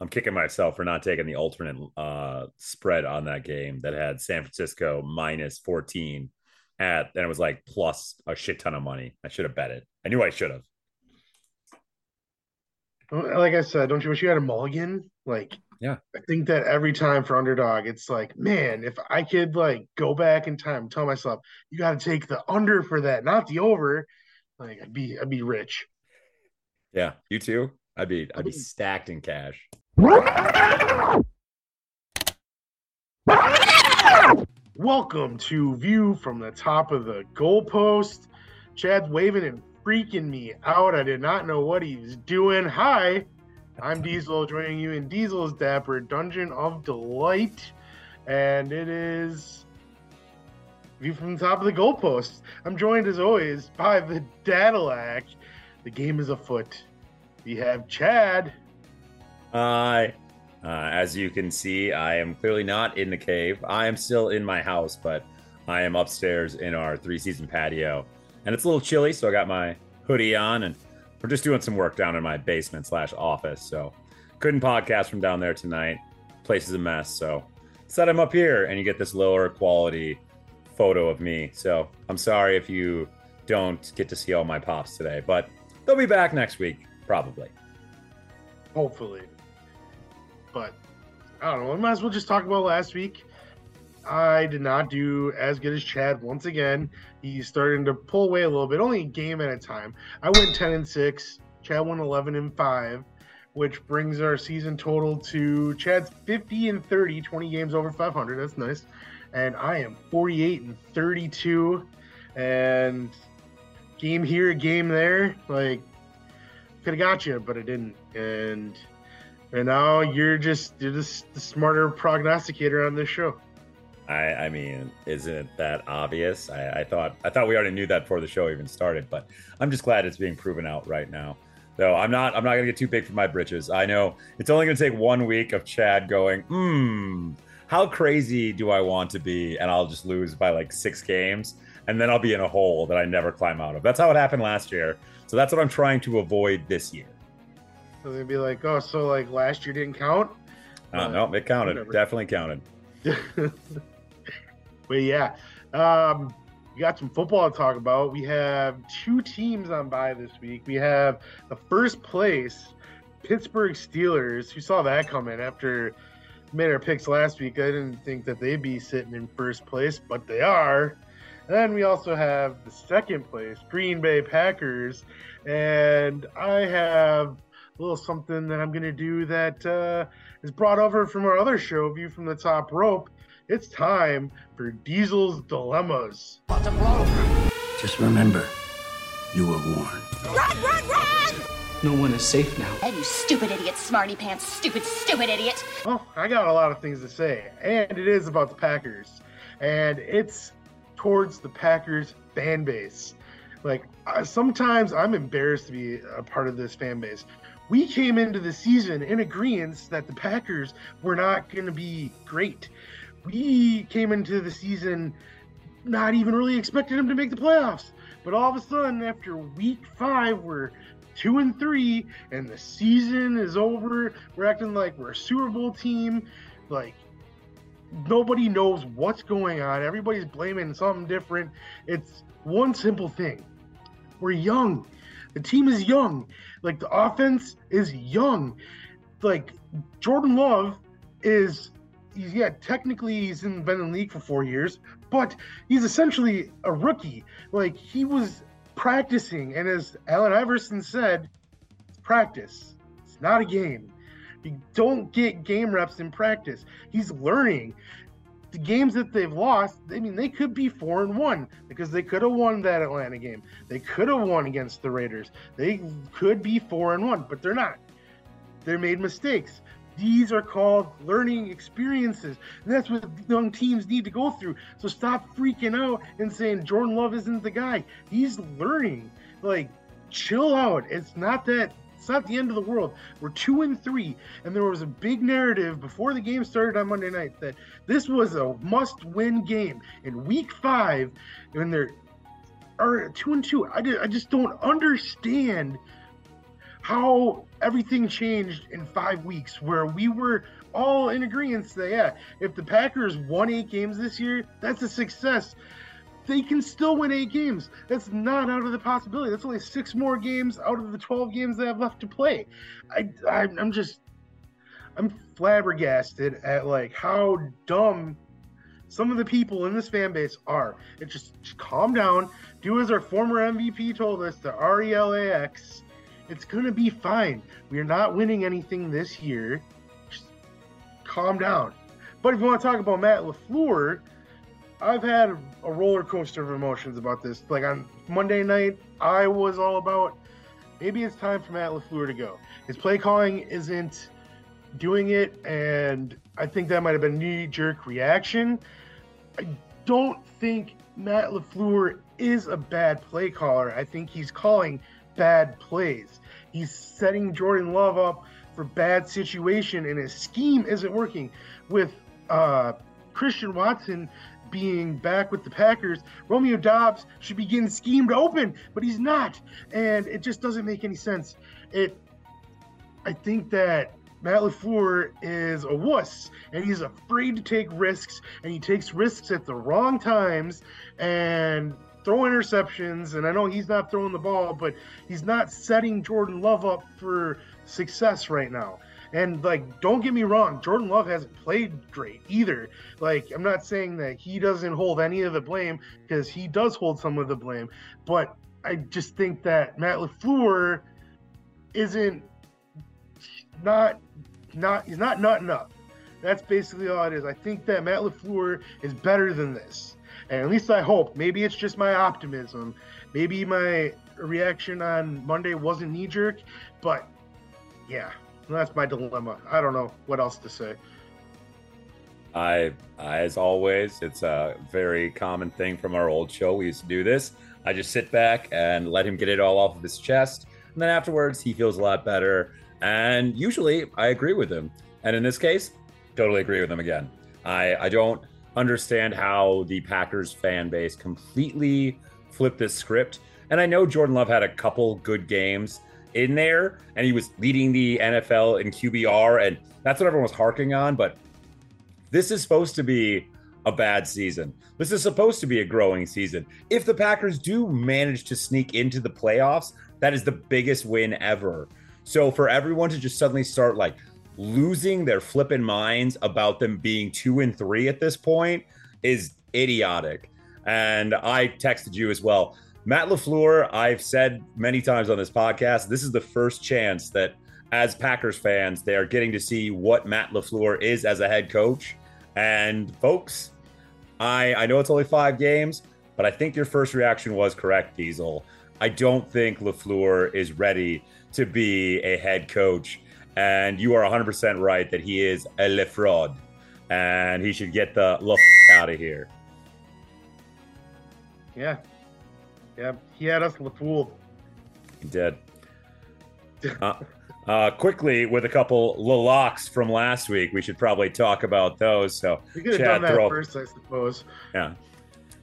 I'm kicking myself for not taking the alternate uh, spread on that game that had San Francisco minus 14 at, and it was like plus a shit ton of money. I should have bet it. I knew I should have. Like I said, don't you wish you had a mulligan? Like, yeah, I think that every time for underdog, it's like, man, if I could like go back in time, tell myself, you got to take the under for that, not the over. Like, I'd be, I'd be rich. Yeah, you too. I'd be, I'd be stacked in cash. Welcome to View from the Top of the Goalpost. Chad's waving and freaking me out. I did not know what he was doing. Hi, I'm Diesel, joining you in Diesel's Dapper Dungeon of Delight. And it is View from the Top of the Goalpost. I'm joined as always by the Dadilac. The game is afoot. We have Chad. Hi. Uh, as you can see, I am clearly not in the cave. I am still in my house, but I am upstairs in our three season patio. And it's a little chilly, so I got my hoodie on and we're just doing some work down in my basement slash office. So couldn't podcast from down there tonight. Place is a mess. So set him up here and you get this lower quality photo of me. So I'm sorry if you don't get to see all my pops today, but they'll be back next week, probably. Hopefully. But I don't know. We might as well just talk about last week. I did not do as good as Chad once again. He's starting to pull away a little bit, only a game at a time. I went 10 and 6. Chad won 11 and 5, which brings our season total to Chad's 50 and 30, 20 games over 500. That's nice. And I am 48 and 32. And game here, game there. Like, could have got you, but I didn't. And and now you're just you're just the smarter prognosticator on this show. I, I mean, isn't it that obvious? I, I thought I thought we already knew that before the show even started, but I'm just glad it's being proven out right now. Though I'm not I'm not gonna get too big for my britches. I know it's only gonna take one week of Chad going, hmm, how crazy do I want to be? And I'll just lose by like six games, and then I'll be in a hole that I never climb out of. That's how it happened last year. So that's what I'm trying to avoid this year. So they'd be like, oh, so like last year didn't count? Uh, no, it counted. Whatever. Definitely counted. but yeah, um, we got some football to talk about. We have two teams on by this week. We have the first place Pittsburgh Steelers. Who saw that coming after made our picks last week? I didn't think that they'd be sitting in first place, but they are. And then we also have the second place Green Bay Packers, and I have a little something that I'm going to do that uh, is brought over from our other show, View from the Top Rope. It's time for Diesel's Dilemmas. Just remember, you were warned. Run, run, run! No one is safe now. And you stupid idiot, smarty pants, stupid, stupid idiot. Well, I got a lot of things to say, and it is about the Packers, and it's towards the Packers fan base. Like, sometimes I'm embarrassed to be a part of this fan base we came into the season in agreement that the Packers were not going to be great. We came into the season not even really expecting them to make the playoffs. But all of a sudden, after week five, we're two and three, and the season is over. We're acting like we're a Super Bowl team. Like, nobody knows what's going on. Everybody's blaming something different. It's one simple thing we're young. The team is young. Like the offense is young. Like Jordan Love is he's yeah, technically he's in, been in the league for four years, but he's essentially a rookie. Like he was practicing, and as Allen Iverson said, it's practice. It's not a game. You don't get game reps in practice. He's learning the games that they've lost, I mean, they could be four and one because they could have won that Atlanta game. They could have won against the Raiders. They could be four and one, but they're not. They made mistakes. These are called learning experiences. And that's what young teams need to go through. So stop freaking out and saying Jordan Love isn't the guy. He's learning. Like, chill out. It's not that it's not the end of the world. We're two and three, and there was a big narrative before the game started on Monday night that this was a must-win game in Week Five, and they're are two and two. I I just don't understand how everything changed in five weeks where we were all in agreement that yeah, if the Packers won eight games this year, that's a success. They can still win eight games. That's not out of the possibility. That's only six more games out of the 12 games they have left to play. I, I I'm just I'm flabbergasted at like how dumb some of the people in this fan base are. It just, just calm down. Do as our former MVP told us, the RELAX. It's gonna be fine. We are not winning anything this year. Just calm down. But if you want to talk about Matt LaFleur, I've had a roller coaster of emotions about this. Like on Monday night, I was all about maybe it's time for Matt LaFleur to go. His play calling isn't doing it, and I think that might have been a knee jerk reaction. I don't think Matt LaFleur is a bad play caller. I think he's calling bad plays. He's setting Jordan Love up for bad situation, and his scheme isn't working. With uh, Christian Watson being back with the Packers, Romeo Doubs should be getting schemed open, but he's not, and it just doesn't make any sense. It, I think that Matt LaFleur is a wuss and he's afraid to take risks and he takes risks at the wrong times and throw interceptions. And I know he's not throwing the ball, but he's not setting Jordan Love up for success right now. And like, don't get me wrong, Jordan Love hasn't played great either. Like, I'm not saying that he doesn't hold any of the blame because he does hold some of the blame, but I just think that Matt LaFleur isn't not not he's not nutting up. That's basically all it is. I think that Matt LaFleur is better than this. And at least I hope. Maybe it's just my optimism. Maybe my reaction on Monday wasn't knee jerk, but yeah, that's my dilemma. I don't know what else to say. I, as always, it's a very common thing from our old show. We used to do this. I just sit back and let him get it all off of his chest. And then afterwards, he feels a lot better. And usually I agree with him. And in this case, totally agree with him again. I, I don't understand how the Packers fan base completely flipped this script. And I know Jordan Love had a couple good games in there and he was leading the NFL in QBR. And that's what everyone was harking on. But this is supposed to be a bad season. This is supposed to be a growing season. If the Packers do manage to sneak into the playoffs, that is the biggest win ever. So for everyone to just suddenly start like losing their flipping minds about them being two and three at this point is idiotic. And I texted you as well. Matt LaFleur, I've said many times on this podcast, this is the first chance that as Packers fans, they are getting to see what Matt LaFleur is as a head coach. And folks, I I know it's only five games, but I think your first reaction was correct, Diesel. I don't think LaFleur is ready to be a head coach. And you are 100% right that he is a lefraud and he should get the out of here. Yeah. Yeah. He had us fooled. He did. Uh, uh, quickly, with a couple locks from last week, we should probably talk about those. So, we could have Chad, done that throw, first, I suppose. Yeah.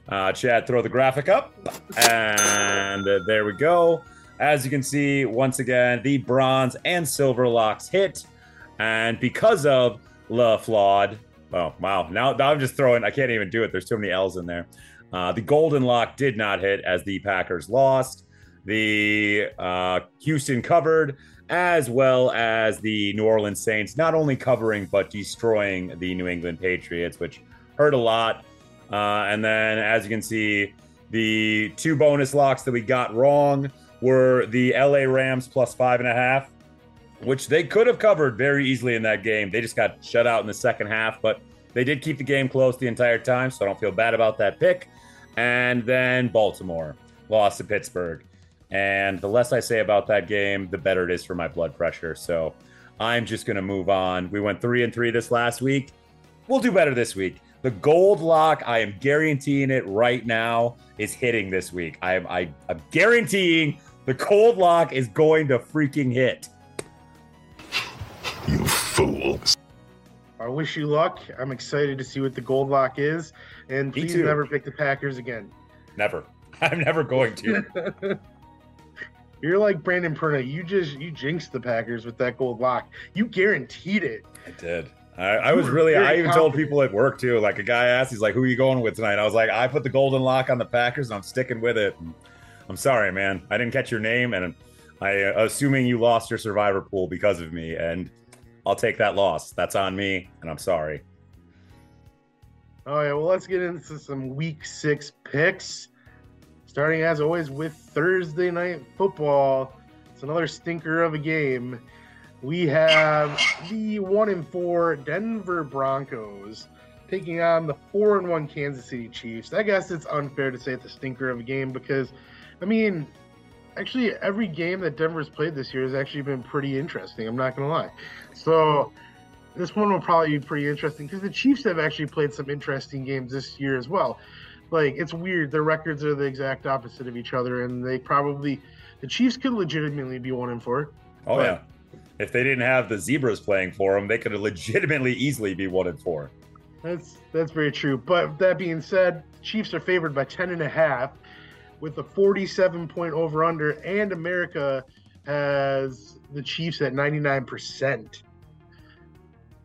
Uh, Chad, throw the graphic up. And uh, there we go. As you can see, once again, the bronze and silver locks hit. And because of La Flawed, oh, wow. Now, now, I'm just throwing, I can't even do it. There's too many L's in there. Uh, the golden lock did not hit as the Packers lost. The uh, Houston covered, as well as the New Orleans Saints, not only covering, but destroying the New England Patriots, which hurt a lot. Uh, and then, as you can see, the two bonus locks that we got wrong were the LA Rams plus five and a half, which they could have covered very easily in that game. They just got shut out in the second half, but they did keep the game close the entire time, so I don't feel bad about that pick. And then Baltimore lost to Pittsburgh. And the less I say about that game, the better it is for my blood pressure. So I'm just going to move on. We went three and three this last week. We'll do better this week. The gold lock, I am guaranteeing it right now, is hitting this week. I am I, I'm guaranteeing the cold lock is going to freaking hit. You fools. I wish you luck. I'm excited to see what the gold lock is. And please never pick the Packers again. Never. I'm never going to. You're like Brandon Perna. You just you jinxed the Packers with that gold lock. You guaranteed it. I did. I, I was really. I even told people at work too. Like a guy asked, he's like, "Who are you going with tonight?" I was like, "I put the golden lock on the Packers, and I'm sticking with it." And I'm sorry, man. I didn't catch your name, and I uh, assuming you lost your survivor pool because of me, and I'll take that loss. That's on me, and I'm sorry. All right, well, let's get into some week six picks. Starting as always with Thursday night football. It's another stinker of a game. We have the one and four Denver Broncos taking on the four and one Kansas City Chiefs. I guess it's unfair to say it's a stinker of a game because, I mean, actually every game that Denver's played this year has actually been pretty interesting. I'm not gonna lie. So this one will probably be pretty interesting because the Chiefs have actually played some interesting games this year as well. Like it's weird, their records are the exact opposite of each other, and they probably the Chiefs could legitimately be one and four. Oh yeah. If they didn't have the zebras playing for them, they could legitimately easily be one and four. That's that's very true. But that being said, Chiefs are favored by ten and a half with a forty-seven point over under, and America has the Chiefs at ninety-nine percent.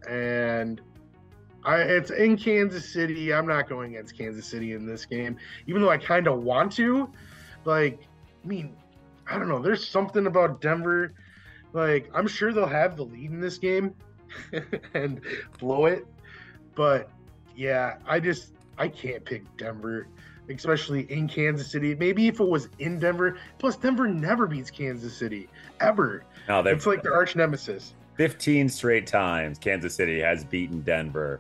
And I it's in Kansas City. I'm not going against Kansas City in this game, even though I kind of want to. Like, I mean, I don't know. There's something about Denver. Like, I'm sure they'll have the lead in this game and blow it. But yeah, I just I can't pick Denver, especially in Kansas City. Maybe if it was in Denver. Plus, Denver never beats Kansas City ever. They've It's like their arch nemesis. 15 straight times Kansas City has beaten Denver.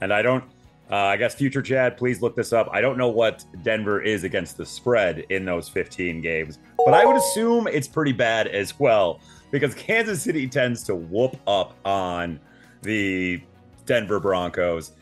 And I don't, uh, I guess, future Chad, please look this up. I don't know what Denver is against the spread in those 15 games, but I would assume it's pretty bad as well because Kansas City tends to whoop up on the Denver Broncos.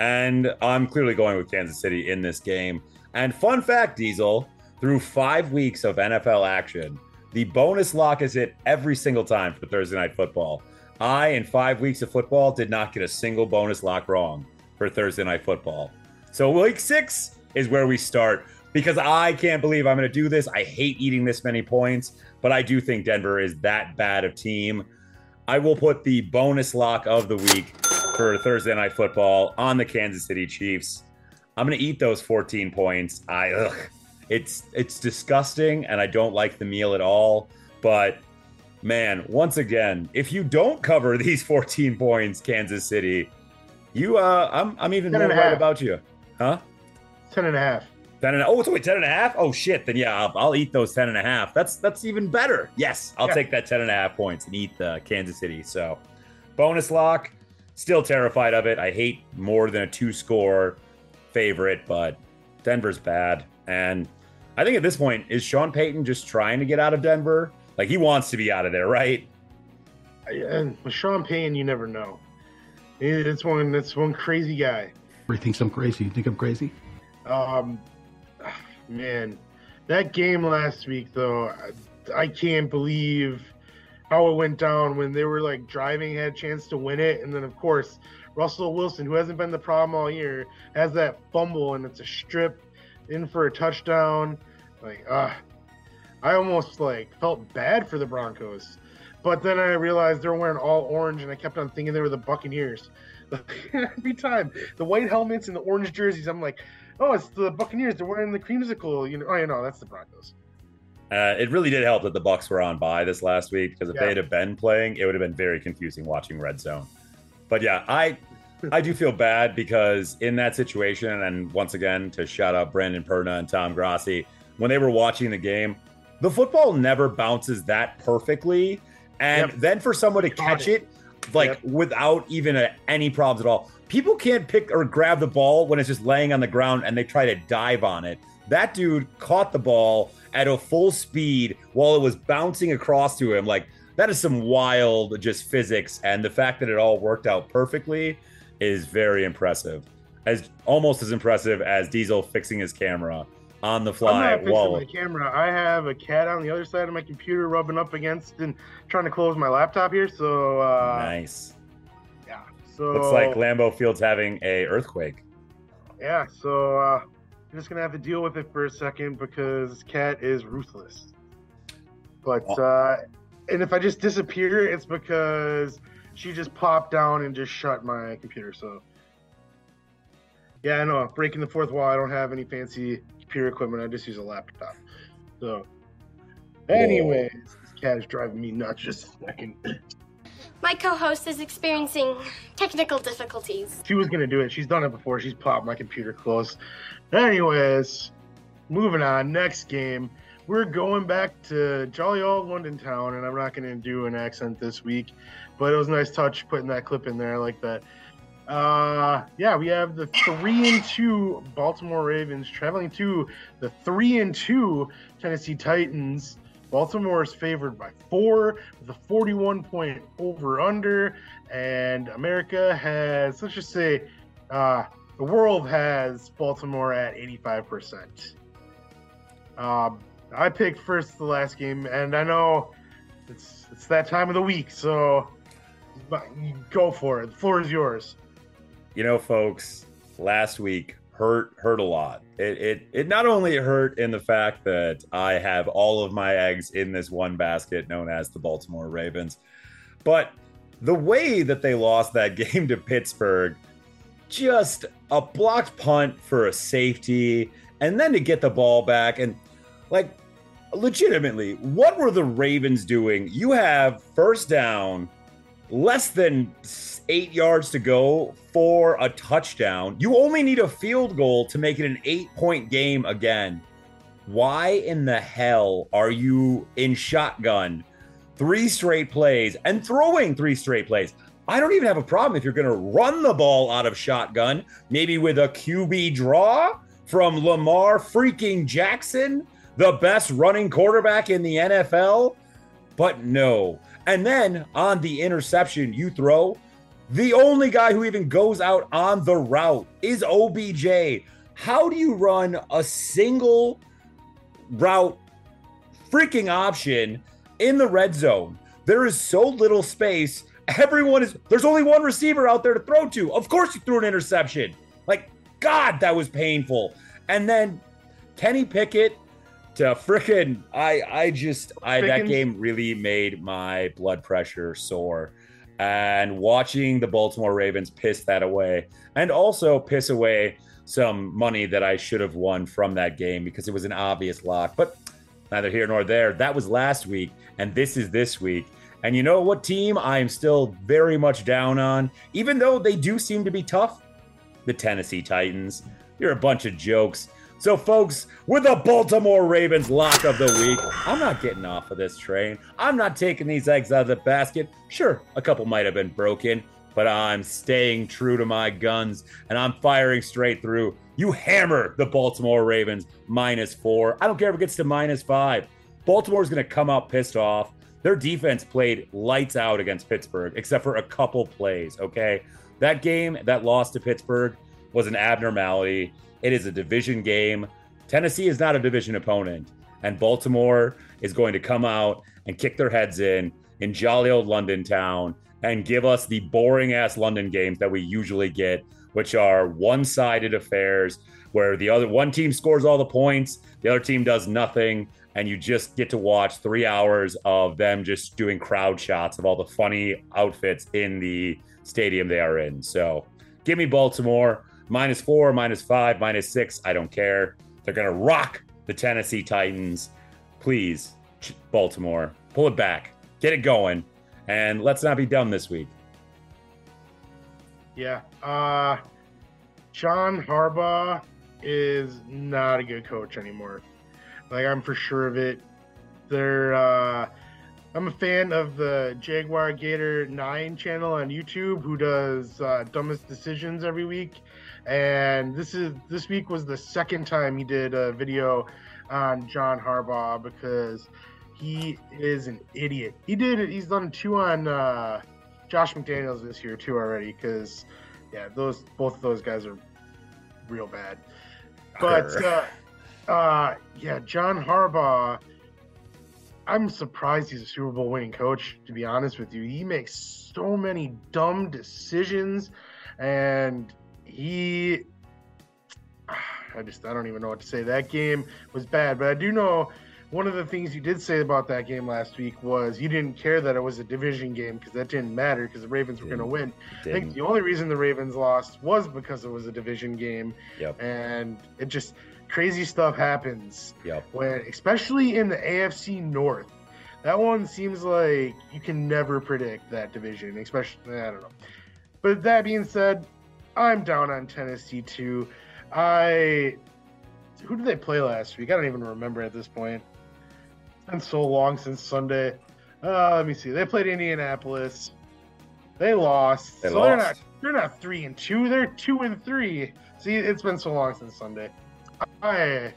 And I'm clearly going with Kansas City in this game. And fun fact, Diesel, through five weeks of NFL action, the bonus lock is hit every single time for Thursday Night Football. I, in five weeks of football, did not get a single bonus lock wrong for Thursday Night Football. So week six is where we start because I can't believe I'm going to do this. I hate eating this many points, but I do think Denver is that bad of team. I will put the bonus lock of the week for Thursday Night Football on the Kansas City Chiefs. I'm going to eat those 14 points. I ugh, it's it's disgusting and I don't like the meal at all, but man, once again, if you don't cover these 14 points, Kansas City, you uh I'm I'm even Ten more right about you. Huh? Ten and a half. 10 and a, oh, it's wait, 10 and a half? Oh shit. Then yeah, I'll, I'll eat those 10 and a half. That's that's even better. Yes, I'll Yeah. take that 10 and a half points and eat the Kansas City. So bonus lock, still terrified of it. I hate more than a two score favorite, but Denver's bad. And I think at this point, is Sean Payton just trying to get out of Denver? Like he wants to be out of there, right? And with Sean Payton, you never know. It's one. It's one crazy guy. He thinks I'm crazy. You think I'm crazy? Um, man, that game last week though, I, I can't believe how it went down when they were like driving, had a chance to win it, and then of course Russell Wilson, who hasn't been the problem all year, has that fumble and it's a strip in for a touchdown. Like, ah, I almost like felt bad for the Broncos, but then I realized they're wearing all orange, and I kept on thinking they were the Buccaneers. Every time the white helmets and the orange jerseys, I'm like, oh, it's the Buccaneers. They're wearing the creamsicle. You know, oh, you know, that's the Broncos. Uh, it really did help that the Bucks were on by this last week because if Yeah. they'd have been playing, it would have been very confusing watching Red Zone. But yeah, I I do feel bad because in that situation, and once again to shout out Brandon Perna and Tom Grassi, when they were watching the game, the football never bounces that perfectly, and Yep. then for someone to catch it. like Yep. without even a, any problems at all. People can't pick or grab the ball when it's just laying on the ground and they try to dive on it. That dude caught the ball at a full speed while it was bouncing across to him. Like that is some wild just physics, and the fact that it all worked out perfectly is very impressive. As almost as impressive as Diesel fixing his camera on the I'm fly not fixing my camera. I have a cat on the other side of my computer rubbing up against and trying to close my laptop here. So uh, nice. yeah. So Looks like Lambeau Field's having a earthquake. yeah. So uh, I'm just gonna have to deal with it for a second because cat is ruthless. But Oh. uh, and if I just disappear, it's because she just popped down and just shut my computer. So yeah, I know breaking the fourth wall. I don't have any fancy computer equipment. I just use a laptop. So, anyways, this cat is driving me nuts. Just a second. My co host is experiencing technical difficulties. She was gonna do it. She's done it before. She's popped my computer closed. Anyways, moving on. Next game, we're going back to jolly old London town, and I'm not gonna do an accent this week, but it was a nice touch putting that clip in there. I like that. Uh, yeah, we have the three and two Baltimore Ravens traveling to the three and two Tennessee Titans. Baltimore is favored by four with a 41 point over under, and America has, let's just say, uh, the world has Baltimore at 85%. Um, I picked first the last game, and I know it's it's that time of the week, so go for it. The floor is yours. you know, folks, last week hurt hurt a lot. It, it it not only hurt in the fact that I have all of my eggs in this one basket known as the Baltimore Ravens, but the way that they lost that game to Pittsburgh, just a blocked punt for a safety, and then to get the ball back and like legitimately, what were the Ravens doing? You have first down less than eight yards to go for a touchdown. You only need a field goal to make it an eight point game again. Why in the hell are you in shotgun three straight plays and throwing three straight plays? I don't even have a problem if you're going to run the ball out of shotgun, maybe with a QB draw from Lamar freaking Jackson, the best running quarterback in the NFL. But no. And then on the interception you throw, the only guy who even goes out on the route is OBJ. How do you run a single route freaking option in the red zone? There is so little space. Everyone is, there's only one receiver out there to throw to. Of course, you threw an interception. Like, God, that was painful. And then Kenny Pickett to uh, frickin' I I just I that game really made my blood pressure soar. And watching the Baltimore Ravens piss that away and also piss away some money that I should have won from that game because it was an obvious lock. But neither here nor there. That was last week, and this is this week. And you know what team I am still very much down on, even though they do seem to be tough? The Tennessee Titans. You're a bunch of jokes. So, folks, with the Baltimore Ravens lock of the week, I'm not getting off of this train. I'm not taking these eggs out of the basket. Sure, a couple might have been broken, but I'm staying true to my guns and I'm firing straight through. You hammer the Baltimore Ravens minus four. I don't care if it gets to minus five. Baltimore's going to come out pissed off. Their defense played lights out against Pittsburgh, except for a couple plays, okay? That game, that loss to Pittsburgh, was an abnormality. It is a division game. Tennessee is not a division opponent, and Baltimore is going to come out and kick their heads in in jolly old London town and give us the boring ass London games that we usually get, which are one sided affairs where the other one team scores all the points, the other team does nothing, and you just get to watch three hours of them just doing crowd shots of all the funny outfits in the stadium they are in. So give me Baltimore minus four, minus five, minus six. I don't care. They're going to rock the Tennessee Titans. Please, Baltimore, pull it back, get it going, and let's not be dumb this week. Yeah. Uh, John Harbaugh is not a good coach anymore. Like I'm for sure of it. They're uh I'm a fan of the Jaguar Gator 9 channel on YouTube who does uh, dumbest decisions every week. And this is this week was the second time he did a video on John Harbaugh because he is an idiot. He did he's done two on uh Josh McDaniels this year too already because yeah, those both of those guys are real bad. But uh, uh, yeah, John Harbaugh. I'm surprised he's a Super Bowl winning coach. To be honest with you, he makes so many dumb decisions, and he. I just I don't even know what to say. That game was bad, but I do know one of the things you did say about that game last week was you didn't care that it was a division game because that didn't matter because the Ravens were going to win. I think the only reason the Ravens lost was because it was a division game, Yep. and it just crazy stuff happens Yep. when, especially in the AFC North. That one seems like you can never predict that division, especially I don't know. But that being said, I'm down on Tennessee too. I who did they play last week? I don't even remember at this point. It's been so long since Sunday. Uh, let me see. They played Indianapolis. They lost. They so they're not lost. they're not three and two. They're two and three. See, it's been so long since Sunday. I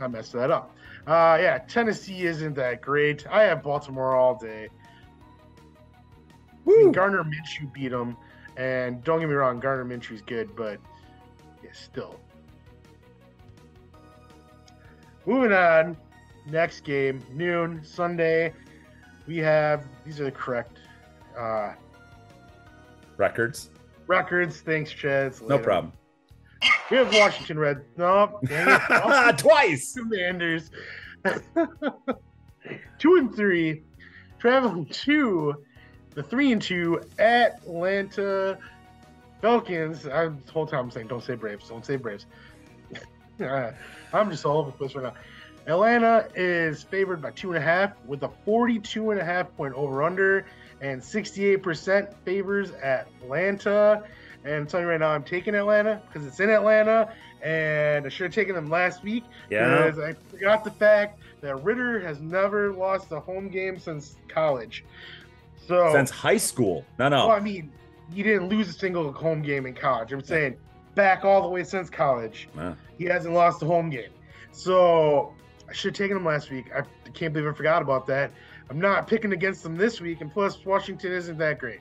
I messed that up. Uh, yeah, Tennessee isn't that great. I have Baltimore all day. I mean, Woo! Gardner Minshew beat them, and don't get me wrong, Gardner Minshew's good, but yeah, still. Moving on, next game, noon Sunday. We have these are the correct uh, Records. records. Thanks, Chaz. No problem. We have Washington Red. No, it. Twice. Commanders. two and three, traveling to the three and two Atlanta Falcons. I, the whole time I'm saying, don't say Braves, don't say Braves. Uh, I'm just all over the place right now. Atlanta is favored by two and a half with a 42 and a half point over under, and 68% favors Atlanta. And I'm telling you right now, I'm taking Atlanta because it's in Atlanta, and I should have taken them last week Yeah. because I forgot the fact that Ridder has never lost a home game since college. So, Since high school. No, well, no. I mean, he didn't lose a single home game in college. I'm saying back all the way since college, he hasn't lost a home game. So I should have taken him last week. I can't believe I forgot about that. I'm not picking against them this week, and plus Washington isn't that great.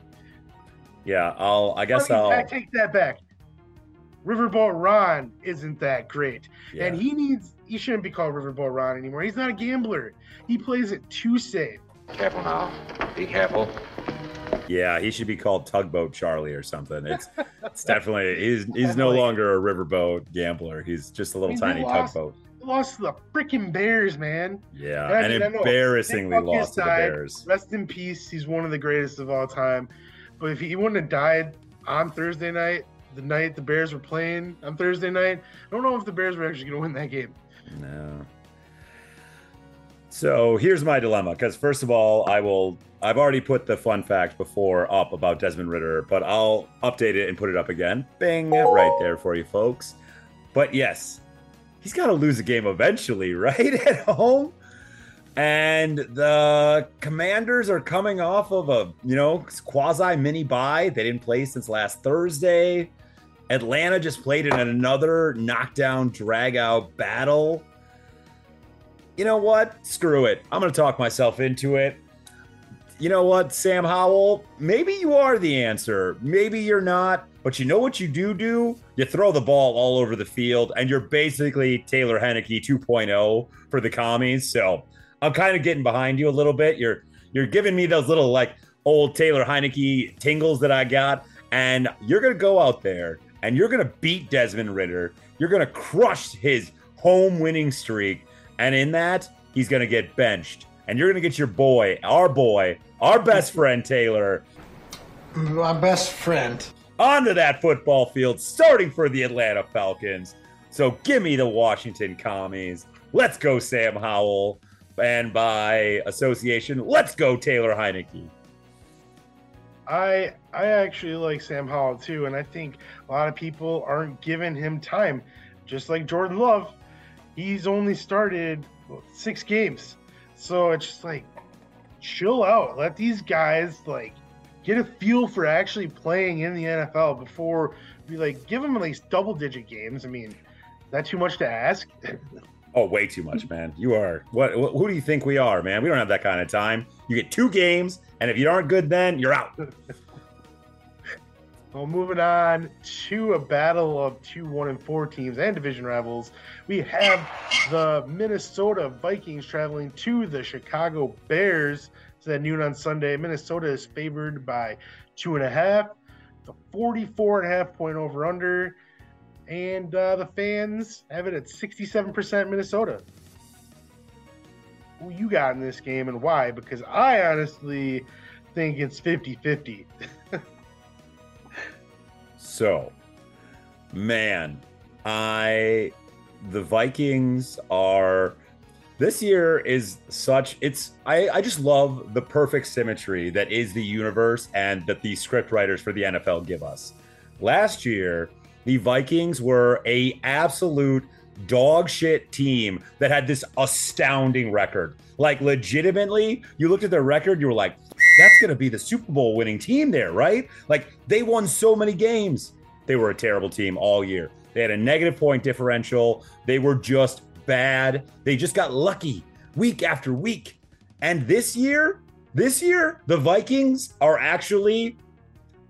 Yeah, I'll. I guess I'll. I take that back. Riverboat Ron isn't that great. Yeah. And he needs he shouldn't be called Riverboat Ron anymore. He's not a gambler. He plays it too safe. Careful now. Be careful. Yeah, he should be called Tugboat Charlie or something. It's it's definitely he's he's no longer a riverboat gambler. He's just a little I mean, tiny lost- tugboat. Lost to the freaking Bears, man. Yeah, I and mean, I embarrassingly lost to the. Bears. Rest in peace. He's one of the greatest of all time. But if he wouldn't have died on Thursday night, the night the Bears were playing on Thursday night, I don't know if the Bears were actually going to win that game. No. So here's my dilemma. Because first of all, I will. I've already put the fun fact before up about Desmond Ridder, but I'll update it and put it up again. Bing, right there for you folks. But yes, he's got to lose a game eventually, right at home. And the Commanders are coming off of a you know quasi mini bye. They didn't play since last Thursday. Atlanta just played in another knockdown drag out battle. You know what? Screw it. I'm going to talk myself into it. You know what, Sam Howell? Maybe you are the answer. Maybe you're not. But you know what you do do? You throw the ball all over the field, and you're basically Taylor Heinicke 2.0 for the commies. So I'm kind of getting behind you a little bit. You're you're giving me those little like old Taylor Heinicke tingles that I got, and you're gonna go out there and you're gonna beat Desmond Ridder. You're gonna crush his home winning streak, and in that he's gonna get benched, and you're gonna get your boy, our boy, our best friend Taylor, My best friend. onto that football field, starting for the Atlanta Falcons. So give me the Washington Commies. Let's go, Sam Howell. And by association, let's go, Taylor Heinicke. I I actually like Sam Howell too, and I think a lot of people aren't giving him time. Just like Jordan Love, he's only started six games, so it's just like chill out. Let these guys like get a feel for actually playing in the NFL before we like give them at least double digit games. I mean, is that too much to ask? Oh, way too much, man. You are what? wh- Who do you think we are, man? We don't have that kind of time. You get two games, and if you aren't good, then you're out. Well, moving on to a battle of two one and four teams and division rivals, we have the Minnesota Vikings traveling to the Chicago Bears. It's at noon on Sunday. Minnesota is favored by two and a half, the 44 and a half point over under, and uh, the fans have it at 67% Minnesota. who you got in this game and why, because I honestly think it's 50 50. So, man, I the Vikings are this year is such it's I, I just love the perfect symmetry that is the universe and that the script writers for the NFL give us. Last year, the Vikings were a absolute dog shit team that had this astounding record. Like legitimately, you looked at their record, you were like, that's going to be the Super Bowl winning team there, right? Like they won so many games. They were a terrible team all year. They had a negative point differential. They were just bad. They just got lucky week after week. And this year, this year, the Vikings are actually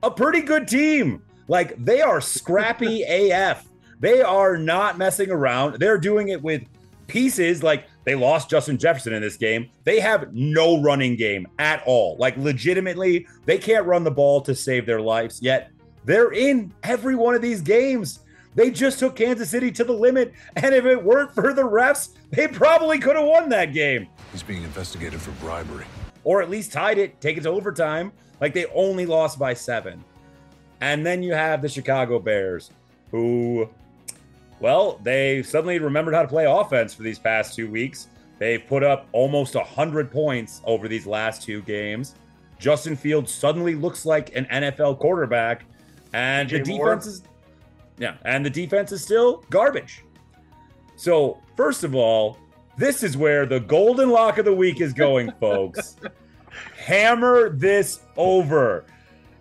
a pretty good team. Like they are scrappy AF. They are not messing around. They're doing it with pieces like they lost Justin Jefferson in this game. They have no running game at all. Like, legitimately, they can't run the ball to save their lives, yet they're in every one of these games. They just took Kansas City to the limit. And if it weren't for the refs, they probably could have won that game. He's being investigated for bribery. Or at least tied it, take it to overtime. Like they only lost by seven. And then you have the Chicago Bears, who well, they suddenly remembered how to play offense for these past two weeks. They've put up almost 100 points over these last two games. Justin Fields suddenly looks like an NFL quarterback, and the defense is yeah, and the defense is still garbage. So, first of all, this is where the golden lock of the week is going, folks. Hammer this over.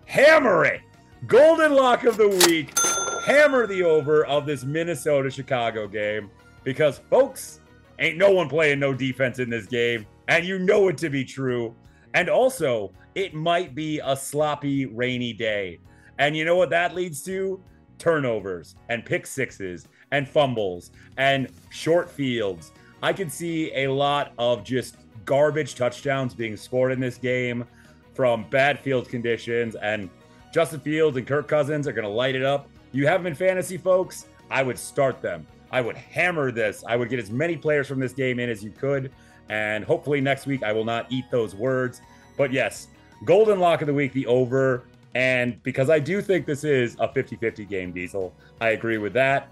Hammer it. Golden lock of the week hammer the over of this Minnesota Chicago game because, folks, ain't no one playing no defense in this game. And you know it to be true. And also, it might be a sloppy, rainy day. And you know what that leads to? Turnovers and pick sixes and fumbles and short fields. I can see a lot of just garbage touchdowns being scored in this game from bad field conditions. And Justin Fields and Kirk Cousins are going to light it up you have them in fantasy, folks, I would start them. I would hammer this. I would get as many players from this game in as you could. And hopefully next week I will not eat those words. But yes, golden lock of the week, the over. And because I do think this is a 50 50 game, Diesel, I agree with that.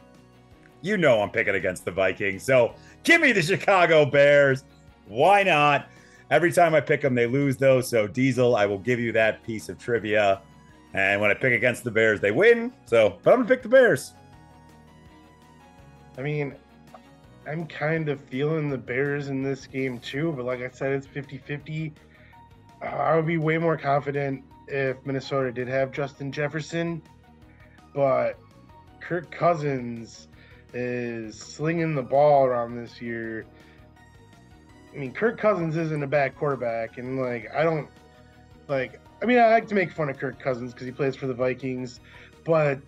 You know I'm picking against the Vikings. So give me the Chicago Bears. Why not? Every time I pick them, they lose, though. So, Diesel, I will give you that piece of trivia. And when I pick against the Bears, they win. So, but I'm gonna pick the Bears. I mean, I'm kind of feeling the Bears in this game too, but like I said, it's 50 50. Uh, I would be way more confident if Minnesota did have Justin Jefferson, but Kirk Cousins is slinging the ball around this year. I mean, Kirk Cousins isn't a bad quarterback, and like, I don't like I mean, I like to make fun of Kirk Cousins because he plays for the Vikings, but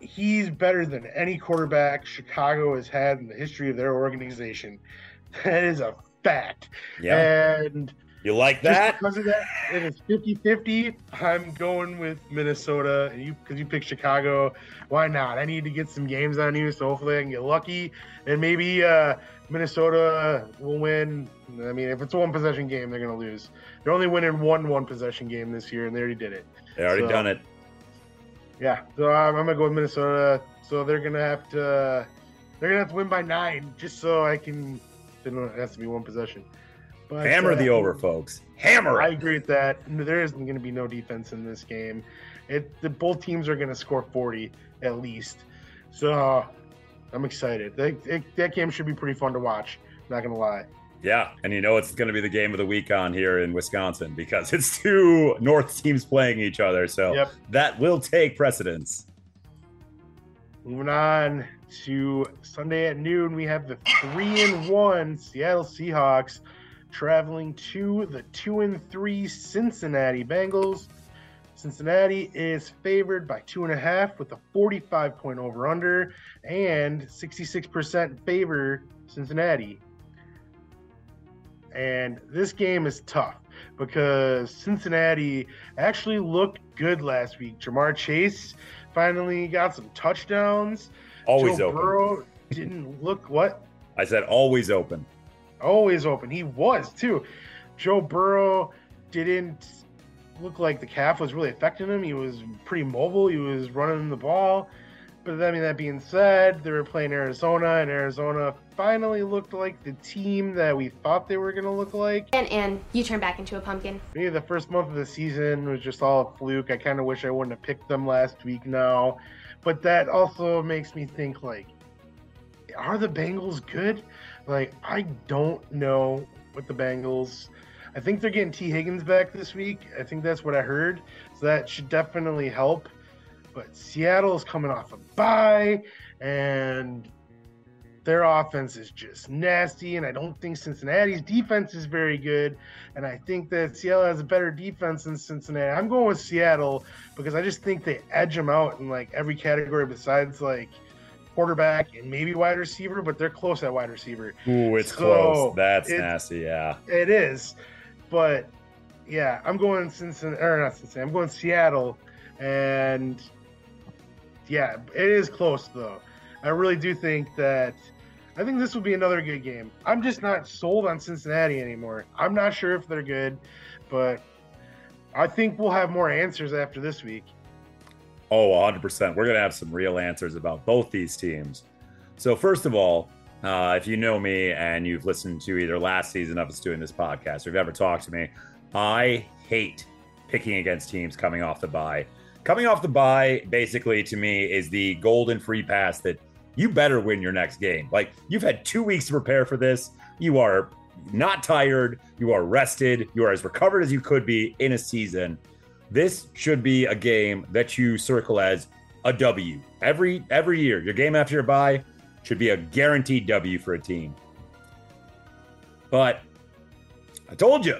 he's better than any quarterback Chicago has had in the history of their organization. That is a fact. Yeah. And you like that? because of that, it is 50 50. I'm going with Minnesota. And you because you picked Chicago. Why not? I need to get some games on you, so hopefully I can get lucky. And maybe uh, Minnesota will win. I mean, if it's a one possession game, they're going to lose. They're only winning one one possession game this year, and they already did it. They already So- done it. Yeah, so I'm, I'm gonna go with Minnesota. So they're gonna have to, they're gonna have to win by nine, just so I can. It has to be one possession. But, Hammer uh, the over, folks. Hammer I agree with that. There isn't going to be no defense in this game. It the both teams are going to score 40 at least. So I'm excited. That, it, that game should be pretty fun to watch. Not going to lie. Yeah, and you know it's going to be the game of the week on here in Wisconsin because it's two North teams playing each other. So Yep. that will take precedence. Moving on to Sunday at noon, we have the three and one Seattle Seahawks traveling to the two and three Cincinnati Bengals. Cincinnati is favored by two and a half with a 45 point over under and 66% favor Cincinnati. And this game is tough because Cincinnati actually looked good last week. Ja'Marr Chase finally got some touchdowns. Always Joe open. Burrow didn't look what? I said always open. Always open. He was too. Joe Burrow didn't look like the calf was really affecting him. He was pretty mobile. He was running the ball. But I mean, that being said, they were playing Arizona, and Arizona finally looked like the team that we thought they were going to look like. And, and you turn back into a pumpkin. Maybe the first month of the season was just all a fluke. I kind of wish I wouldn't have picked them last week now. But that also makes me think, like, are the Bengals good? Like, I don't know what the Bengals. I think they're getting Tee Higgins back this week. I think that's what I heard. So that should definitely help. But Seattle's coming off a bye, and their offense is just nasty. And I don't think Cincinnati's defense is very good. And I think that Seattle has a better defense than Cincinnati. I'm going with Seattle because I just think they edge them out in like every category besides like quarterback and maybe wide receiver, but they're close at wide receiver. Ooh, it's So, close. That's it's- nasty. Yeah. It is, but yeah, I'm going Cincinnati or not Cincinnati. I'm going Seattle, and yeah, it is close though. I really do think that. I think this will be another good game. I'm just not sold on Cincinnati anymore. I'm not sure if they're good, but I think we'll have more answers after this week. Oh, 100%. We're going to have some real answers about both these teams. So, first of all, uh, if you know me and you've listened to either last season of us doing this podcast or you've ever talked to me, I hate picking against teams coming off the bye. Coming off the bye, basically, to me, is the golden free pass that you better win your next game. Like, you've had two weeks to prepare for this. You are not tired. You are rested. You are as recovered as you could be in a season. This should be a game that you circle as a W every every year. Your game after your bye should be a guaranteed W for a team. But I told you,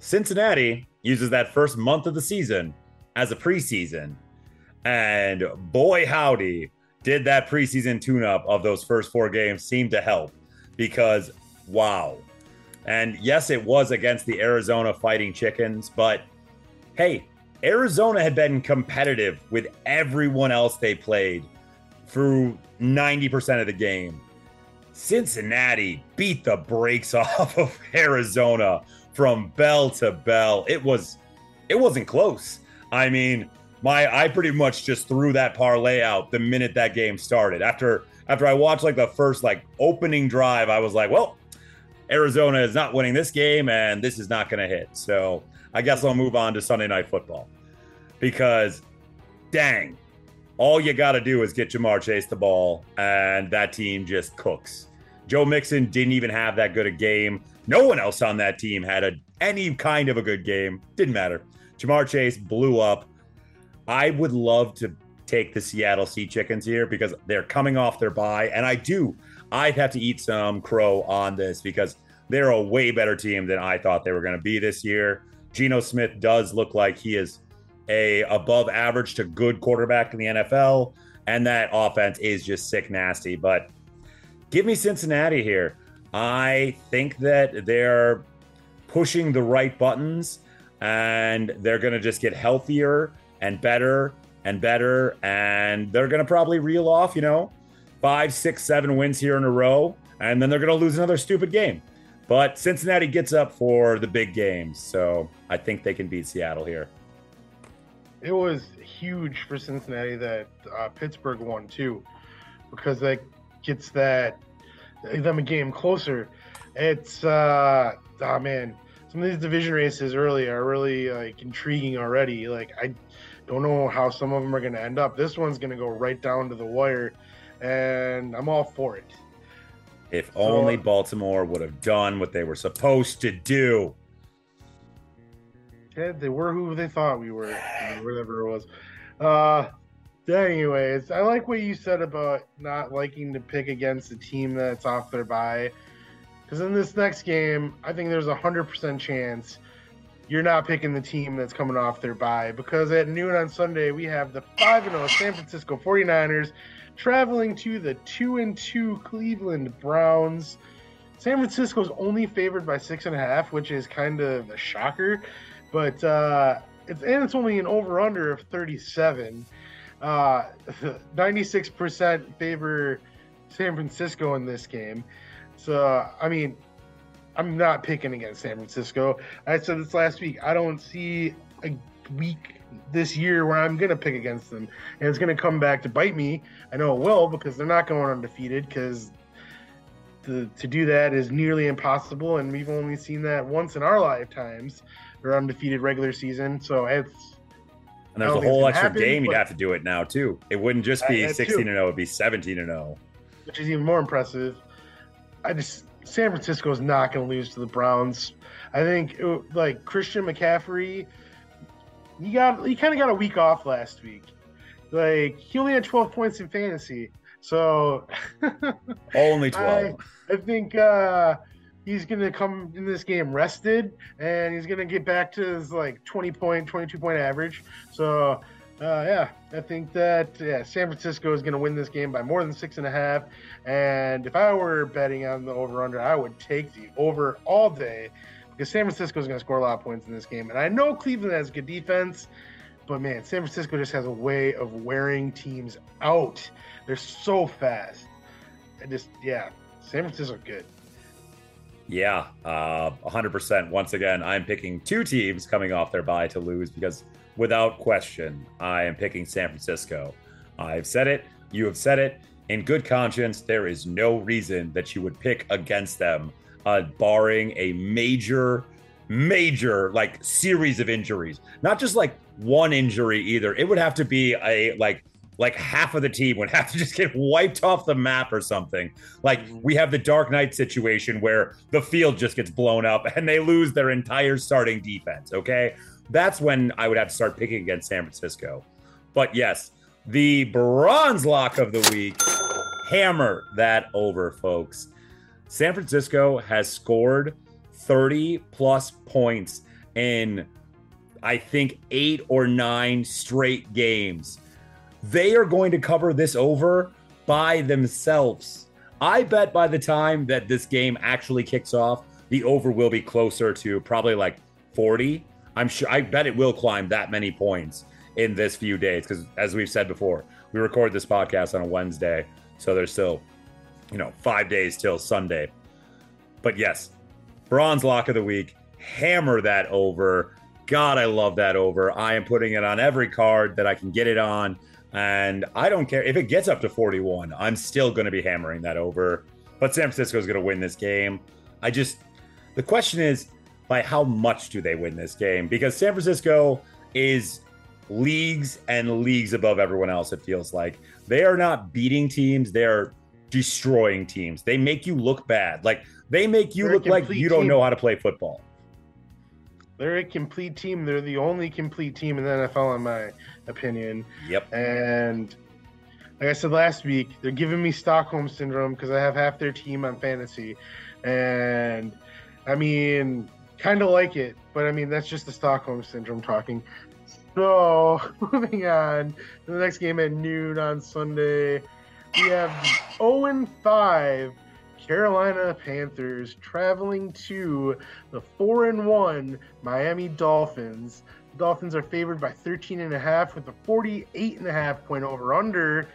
Cincinnati uses that first month of the season as a preseason. And boy, howdy, did that preseason tune up of those first four games seem to help because wow. And yes, it was against the Arizona Fighting Chickens, but hey, Arizona had been competitive with everyone else they played through 90% of the game. Cincinnati beat the brakes off of Arizona from bell to bell. It was it wasn't close. I mean, my I pretty much just threw that parlay out the minute that game started. After after I watched like the first like opening drive, I was like, well, Arizona is not winning this game and this is not going to hit. So, I guess I'll move on to Sunday night football. Because dang, all you got to do is get Ja'Marr Chase the ball, and that team just cooks. Joe Mixon didn't even have that good a game. No one else on that team had a, any kind of a good game. Didn't matter. Ja'Marr Chase blew up. I would love to take the Seattle Sea Chickens here because they're coming off their bye, and I do. I'd have to eat some crow on this because they're a way better team than I thought they were going to be this year. Geno Smith does look like he is a above average to good quarterback in the NFL, and that offense is just sick nasty. But give me Cincinnati here. I think that they're pushing the right buttons, and they're going to just get healthier and better and better, and they're going to probably reel off, you know, five, six, seven wins here in a row, and then they're going to lose another stupid game. But Cincinnati gets up for the big games, so I think they can beat Seattle here. It was huge for Cincinnati that uh, Pittsburgh won too, because that gets that them a game closer. It's uh, oh man, some of these division races early are really like intriguing already. Like I don't know how some of them are going to end up. This one's going to go right down to the wire, and I'm all for it. If only Baltimore would have done what they were supposed to do. Yeah, they were who they thought we were, whatever it was. Uh, anyways, I like what you said about not liking to pick against a team that's off their bye. Because in this next game, I think there's a hundred percent chance you're not picking the team that's coming off their bye. Because at noon on Sunday, we have the five and zero San Francisco 49ers traveling to the two and two Cleveland Browns. San Francisco's only favored by six and a half, which is kind of a shocker. But uh, it's and it's only an over under of 37. Uh, 96% favor San Francisco in this game. So I mean, I'm not picking against San Francisco. I said this last week. I don't see a week this year where I'm going to pick against them, and it's going to come back to bite me. I know it will because they're not going undefeated because to, to do that is nearly impossible, and we've only seen that once in our lifetimes. Their undefeated regular season, so it's And there's a whole extra happen, game you'd have to do it now too. It wouldn't just be Uh, 16 and 0, it'd be 17 and oh. 0. which is even more impressive. I just San Francisco is not going to lose to the Browns. I think it, like Christian McCaffrey, he got he kind of got a week off last week. Like he only had 12 points in fantasy, so Only I, 12. I think uh, he's going to come in this game rested, and he's going to get back to his like 20 point, 22 point average. So. Uh, yeah, I think that yeah, San Francisco is going to win this game by more than six and a half. And if I were betting on the over under, I would take the over all day because San Francisco is going to score a lot of points in this game. And I know Cleveland has good defense, but man, San Francisco just has a way of wearing teams out. They're so fast. I just yeah, San Francisco good. Yeah, uh, 100%. Once again, I'm picking two teams coming off their bye to lose because without question, I am picking San Francisco. I've said it, you have said it. In good conscience, there is no reason that you would pick against them, uh, barring a major, major like series of injuries. Not just like one injury either. It would have to be a like like half of the team would have to just get wiped off the map or something. Like we have the Dark Knight situation where the field just gets blown up and they lose their entire starting defense. Okay. That's when I would have to start picking against San Francisco. But yes, the bronze lock of the week, hammer that over, folks. San Francisco has scored 30 plus points in, I think, eight or nine straight games they are going to cover this over by themselves. I bet by the time that this game actually kicks off, the over will be closer to probably like 40. I'm sure I bet it will climb that many points in this few days because as we've said before, we record this podcast on a Wednesday, so there's still, you know, 5 days till Sunday. But yes, bronze lock of the week, hammer that over. God, I love that over. I am putting it on every card that I can get it on. And I don't care if it gets up to 41, I'm still going to be hammering that over. But San Francisco is going to win this game. I just, the question is, by how much do they win this game? Because San Francisco is leagues and leagues above everyone else, it feels like. They are not beating teams, they're destroying teams. They make you look bad. Like, they make you They're look like you don't team. know how to play football. They're a complete team. They're the only complete team in the NFL, in my opinion. Yep. And like I said last week, they're giving me Stockholm syndrome because I have half their team on fantasy. And I mean, kind of like it, but I mean, that's just the Stockholm syndrome talking. So, moving on to the next game at noon on Sunday, we have the 0 5 Carolina Panthers traveling to the 4 and 1 Miami Dolphins. The Dolphins are favored by 13 and a half with a 48 and a half point over under.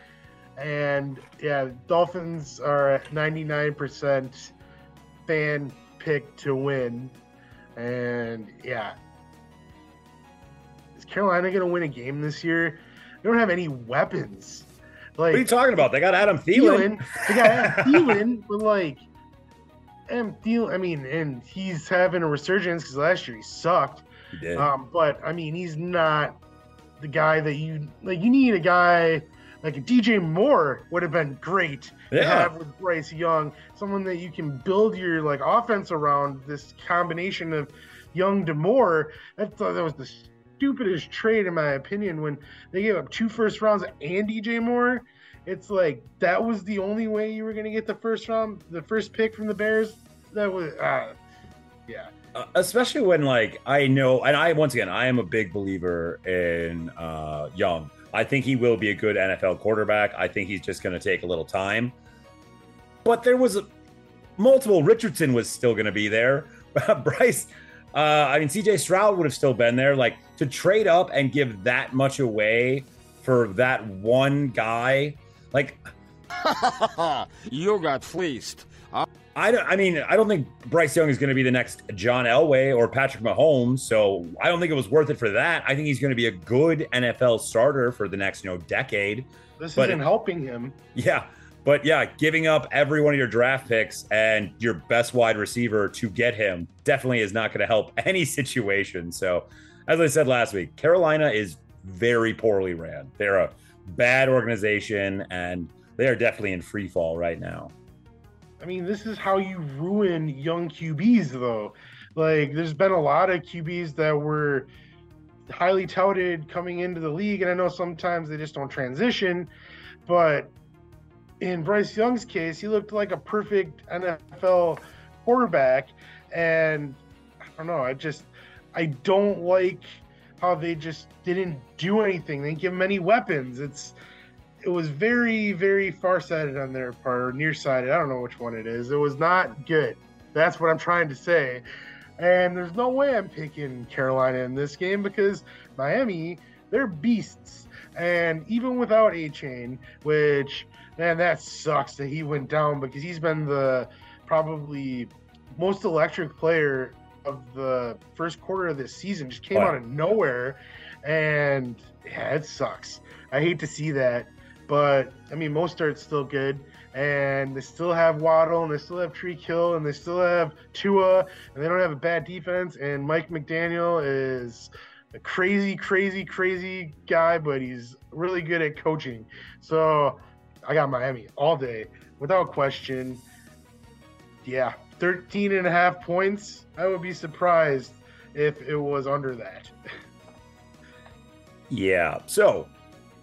And yeah, Dolphins are at 99% fan pick to win. And yeah, is Carolina going to win a game this year? They don't have any weapons. Like What are you talking about? They got Adam Thielen. Thielen. They got Adam Thielen, but like, Adam Thielen. I mean, and he's having a resurgence because last year he sucked. He did. Um, but I mean, he's not the guy that you like. You need a guy like DJ Moore would have been great to have with Bryce Young, someone that you can build your like offense around. This combination of Young to Moore. I thought that was the stupidest trade in my opinion when they gave up two first rounds and DJ Moore. It's like that was the only way you were going to get the first round, the first pick from the Bears. That was, uh, yeah. Uh, especially when like I know, and I once again I am a big believer in uh, Young. I think he will be a good NFL quarterback. I think he's just going to take a little time. But there was a, multiple. Richardson was still going to be there. Bryce, uh, I mean CJ Stroud would have still been there. Like to trade up and give that much away for that one guy, like you got fleeced. Don't. I mean, I don't think Bryce Young is going to be the next John Elway or Patrick Mahomes. So I don't think it was worth it for that. I think he's going to be a good NFL starter for the next, you know, decade. This But- isn't helping him. Yeah. But yeah, giving up every one of your draft picks and your best wide receiver to get him definitely is not going to help any situation. So, as I said last week, Carolina is very poorly ran. They're a bad organization and they are definitely in free fall right now. I mean, this is how you ruin young QBs, though. Like, there's been a lot of QBs that were highly touted coming into the league, and I know sometimes they just don't transition, but in Bryce Young's case, he looked like a perfect NFL quarterback, and I don't know, I just I don't like how they just didn't do anything. They didn't give him any weapons. It's it was very, very far-sighted on their part, or nearsighted. I don't know which one it is. It was not good. That's what I'm trying to say. And there's no way I'm picking Carolina in this game because Miami, they're beasts. And even without Achane, which man, that sucks that he went down because he's been the probably most electric player of the first quarter of this season. Just came Wow. out of nowhere, and yeah, it sucks. I hate to see that, but I mean, most Mostert's still good, and they still have Waddle, and they still have Tyreek Hill, and they still have Tua, and they don't have a bad defense. And Mike McDaniel is a crazy, crazy, crazy guy, but he's really good at coaching. So I got Miami all day, without question. Yeah, 13 and a half points. I would be surprised if it was under that. Yeah. So,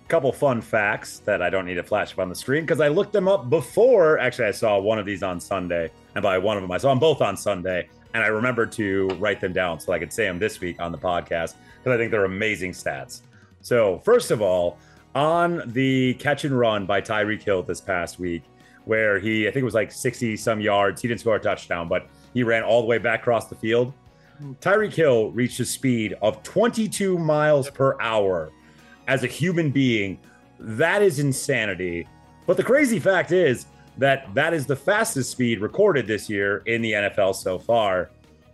couple fun facts that I don't need to flash up on the screen because I looked them up before. Actually, I saw one of these on Sunday, and by one of them, I saw them both on Sunday, and I remembered to write them down so I could say them this week on the podcast because I think they're amazing stats. So, first of all, on the catch and run by Tyreek Hill this past week, where he, I think it was like 60 some yards, he didn't score a touchdown, but he ran all the way back across the field. Hmm. Tyreek Hill reached a speed of 22 miles per hour as a human being. That is insanity. But the crazy fact is that that is the fastest speed recorded this year in the NFL so far.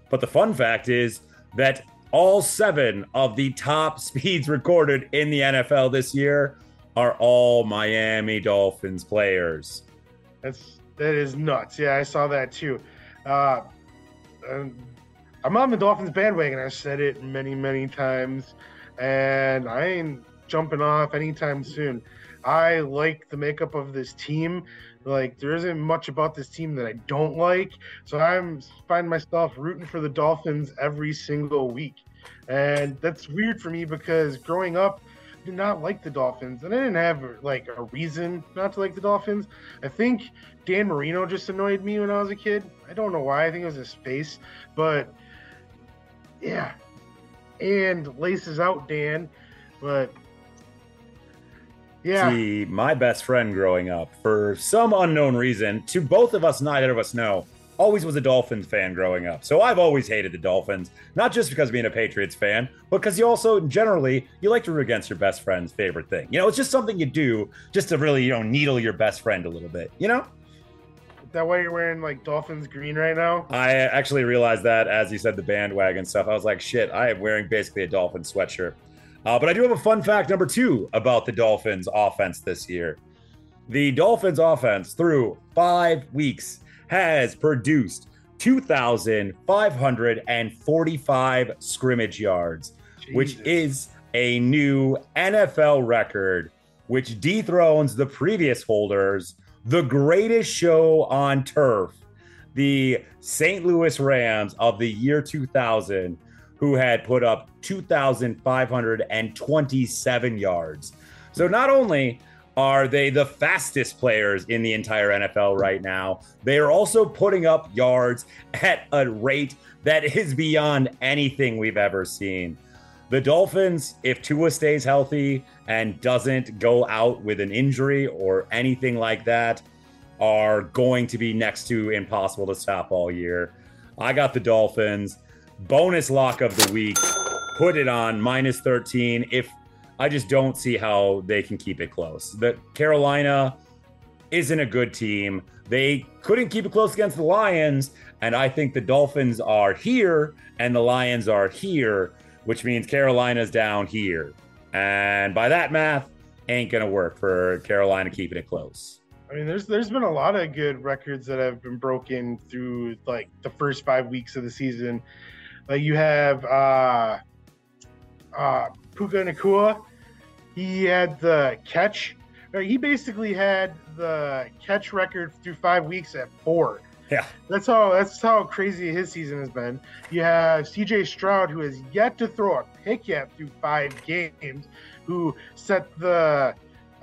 But the fun fact is that all seven of the top speeds recorded in the NFL this year are all Miami Dolphins players. That's that is nuts. Yeah, I saw that too. Uh, I'm on the Dolphins bandwagon. I've said it many, many times, and I ain't jumping off anytime soon. I like the makeup of this team. Like there isn't much about this team that I don't like, so I'm find myself rooting for the Dolphins every single week, and that's weird for me because growing up. I did not like the Dolphins, and I didn't have like a reason not to like the Dolphins. I think Dan Marino just annoyed me when I was a kid. I don't know why. I think it was his face, but yeah. And laces out Dan, but yeah. See, my best friend growing up, for some unknown reason, to both of us, neither of us know, always was a Dolphins fan growing up. So I've always hated the Dolphins, not just because of being a Patriots fan, but because you also generally you like to root against your best friend's favorite thing. You know, it's just something you do just to really, you know, needle your best friend a little bit. You know? That why you're wearing like Dolphins green right now? I actually realized that as you said the bandwagon stuff. I was like, shit, I am wearing basically a dolphin sweatshirt. Uh, but I do have a fun fact number two about the Dolphins offense this year. The Dolphins offense through five weeks has produced 2,545 scrimmage yards, which is a new NFL record, which dethrones the previous holders, the greatest show on turf, the St. Louis Rams of the year 2000, who had put up 2,527 yards. So not only are they the fastest players in the entire NFL right now, they are also putting up yards at a rate that is beyond anything we've ever seen. The Dolphins, if Tua stays healthy and doesn't go out with an injury or anything like that, are going to be next to impossible to stop all year. I got the Dolphins. Bonus lock of the week. Put it on minus 13. If I just don't see how they can keep it close. The Carolina isn't a good team. They couldn't keep it close against the Lions, and I think the Dolphins are here and the Lions are here, which means Carolina's down here. And by that math, ain't gonna work for Carolina keeping it close. I mean, there's there's been a lot of good records that have been broken through like the first five weeks of the season. Like you have uh uh Puka Nacua. He had the catch. or He basically had the catch record through five weeks at four. Yeah. That's how that's how crazy his season has been. You have CJ Stroud, who has yet to throw a pick yet through five games, who set the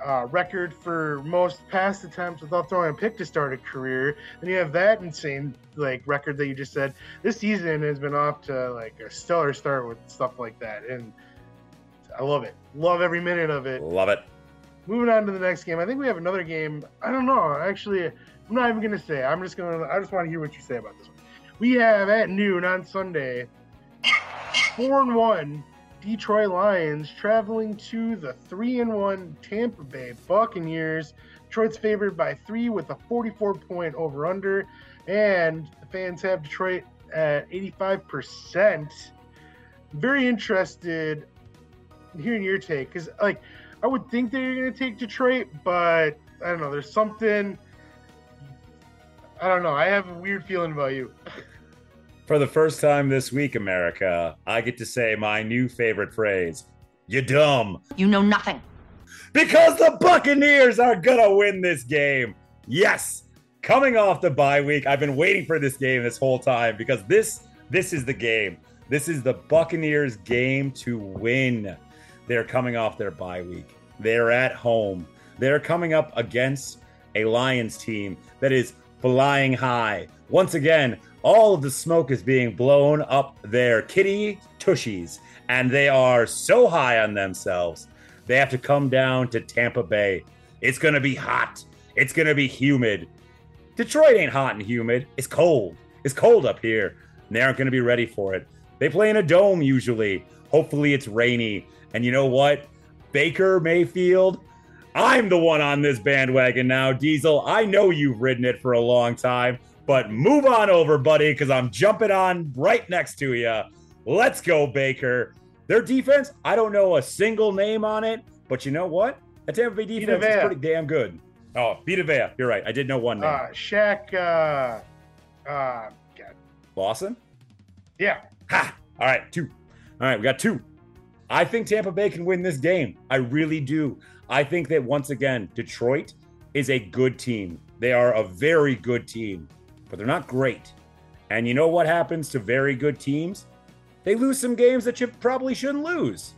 uh, record for most pass attempts without throwing a pick to start a career. Then you have that insane like record that you just said. This season has been off to like a stellar start with stuff like that, and I love it. Love every minute of it. Love it. Moving on to the next game, I think we have another game. I don't know. Actually, I'm not even gonna say. I'm just gonna. I just want to hear what you say about this one. We have at noon on Sunday, four and one Detroit Lions traveling to the three and one Tampa Bay Buccaneers. Detroit's favored by three with a 44 point over under, and the fans have Detroit at 85 percent. Very interested in hearing your take because, like, I would think that you're going to take Detroit, but I don't know. There's something. I don't know. I have a weird feeling about you. For the first time this week, America, I get to say my new favorite phrase. You dumb. You know nothing. Because the Buccaneers are gonna win this game. Yes. Coming off the bye week, I've been waiting for this game this whole time because this this is the game. This is the Buccaneers game to win. They're coming off their bye week. They're at home. They're coming up against a Lions team that is flying high. Once again, all of the smoke is being blown up their kitty tushies, and they are so high on themselves. They have to come down to Tampa Bay. It's going to be hot. It's going to be humid. Detroit ain't hot and humid. It's cold. It's cold up here. And they aren't going to be ready for it. They play in a dome usually. Hopefully, it's rainy. And you know what? Baker Mayfield, I'm the one on this bandwagon now, Diesel. I know you've ridden it for a long time, but move on over, buddy, because I'm jumping on right next to you. Let's go, Baker. Their defense, I don't know a single name on it, but you know what? That Tampa Bay defense is pretty damn good. Oh, Vita Vea. You're right. I did know one name. Uh, Shaq. Uh, uh, God. Lawson? Yeah. Ha! All right, two. All right, we got two. I think Tampa Bay can win this game. I really do. I think that once again, Detroit is a good team. They are a very good team, but they're not great. And you know what happens to very good teams? They lose some games that you probably shouldn't lose.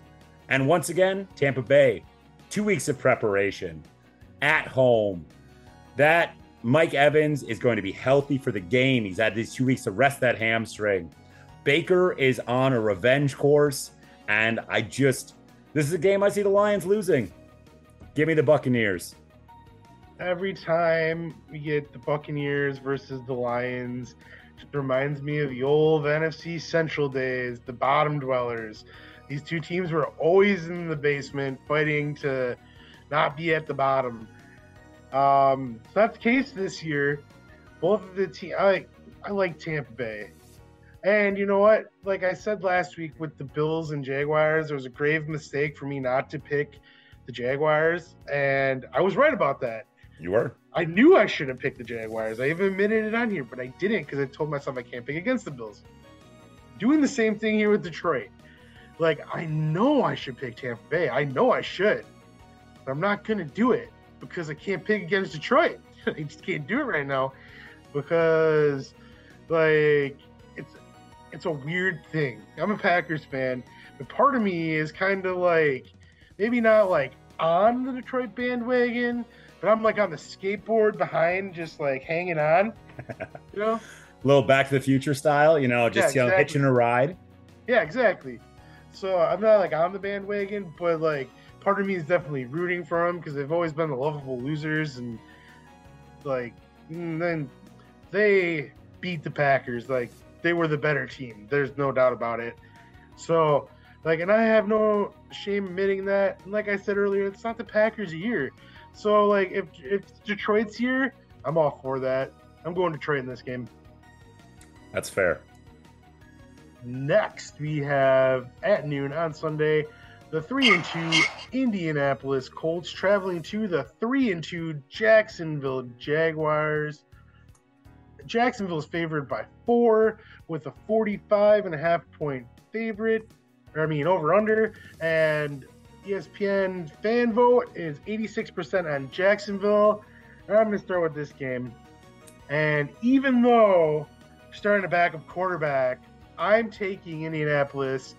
And once again, Tampa Bay, two weeks of preparation at home. That Mike Evans is going to be healthy for the game. He's had these two weeks to rest that hamstring. Baker is on a revenge course, and I just this is a game I see the Lions losing. Give me the Buccaneers. Every time we get the Buccaneers versus the Lions, it reminds me of the old NFC Central days, the bottom dwellers. These two teams were always in the basement fighting to not be at the bottom. Um, it's not the case this year. Both of the team, I I like Tampa Bay, and you know what? Like I said last week with the Bills and Jaguars, there was a grave mistake for me not to pick the Jaguars, and I was right about that. You were. I knew I should have picked the Jaguars. I even admitted it on here, but I didn't because I told myself I can't pick against the Bills. Doing the same thing here with Detroit. Like, I know I should pick Tampa Bay. I know I should. But I'm not going to do it because I can't pick against Detroit. I just can't do it right now because, like, it's it's a weird thing. I'm a Packers fan, but part of me is kind of like, maybe not like on the Detroit bandwagon, but I'm like on the skateboard behind, just like hanging on. You know? little Back to the Future style, you know, just Yeah, you know, exactly. hitching a ride. Yeah, exactly. So I'm not like on the bandwagon, but like part of me is definitely rooting for them because they've always been the lovable losers, and like and then they beat the Packers. Like they were the better team. There's no doubt about it. So Like, and I have no shame admitting that. And like I said earlier, it's not the Packers' year. So, like, if if Detroit's here, I'm all for that. I'm going Detroit in this game. That's fair. Next, we have at noon on Sunday, the three and two Indianapolis Colts traveling to the three and two Jacksonville Jaguars. Jacksonville is favored by four with a 45 and a half point favorite, or I mean over under, and ESPN fan vote is 86% on Jacksonville. I'm going to start with this game. And even though starting a backup quarterback, I'm taking Indianapolis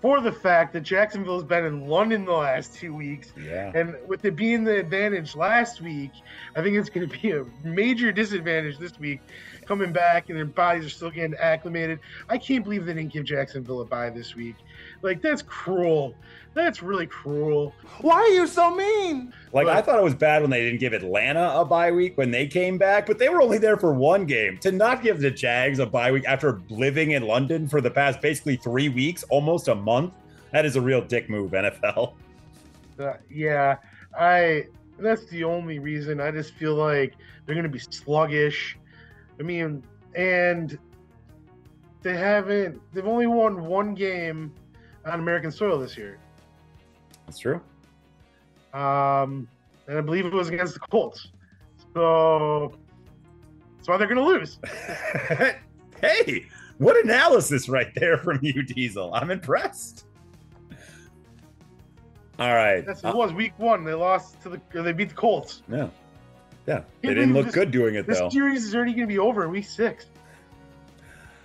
for the fact that Jacksonville has been in London the last two weeks. Yeah. And with it being the advantage last week, I think it's going to be a major disadvantage this week coming back and their bodies are still getting acclimated. I can't believe they didn't give Jacksonville a bye this week. Like, that's cruel. That's really cruel. Why are you so mean? Like I thought it was bad when they didn't give Atlanta a bye week when they came back, but they were only there for one game. To not give the Jags a bye week after living in London for the past basically three weeks, almost a month, that is a real dick move, NFL. Uh, yeah, I. That's the only reason. I just feel like they're going to be sluggish. I mean, and they haven't. They've only won one game on American soil this year. That's true. Um, and I believe it was against the Colts. So that's why they're going to lose. hey, what analysis right there from you, Diesel. I'm impressed. All right. That's it was week one. They lost to the. They beat the Colts. yeah. Yeah. They didn't look this- good doing it, This though. This series is already going to be over in week six.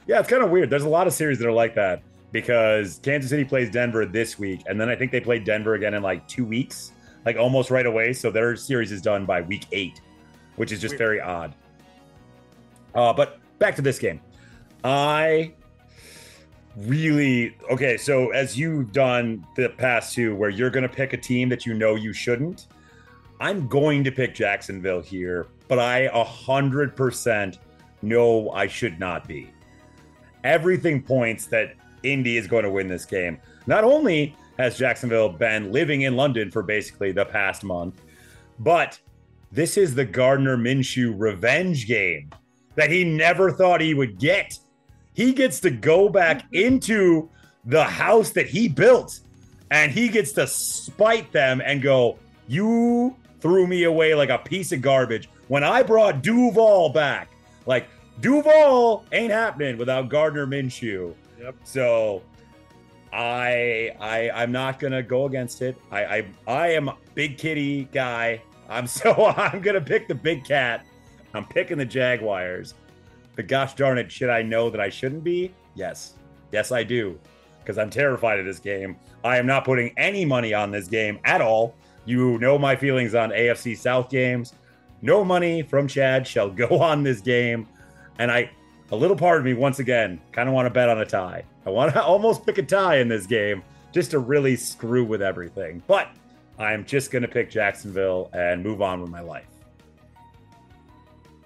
Yeah, it's kind of weird. There's a lot of series that are like that because Kansas City plays Denver this week, and then I think they play Denver again in like two weeks, like almost right away. So their series is done by week eight, which is just Weird. very odd. Uh, but back to this game. I really okay. So as you've done the past two, where you're going to pick a team that you know you shouldn't, I'm going to pick Jacksonville here, but I a hundred percent know I should not be. Everything points that Indy is going to win this game. Not only has Jacksonville been living in London for basically the past month, but this is the Gardner Minshew revenge game that he never thought he would get. He gets to go back into the house that he built and he gets to spite them and go, You threw me away like a piece of garbage when I brought Duval back. Like, Duval ain't happening without Gardner Minshew. Yep. So I I I'm not gonna go against it. I I, I am a big kitty guy. I'm so I'm gonna pick the big cat. I'm picking the Jaguars. But gosh darn it, should I know that I shouldn't be? Yes. Yes, I do. Because I'm terrified of this game. I am not putting any money on this game at all. You know my feelings on AFC South games. No money from Chad shall go on this game. And I a little part of me once again kind of want to bet on a tie. I want to almost pick a tie in this game just to really screw with everything. But I'm just going to pick Jacksonville and move on with my life.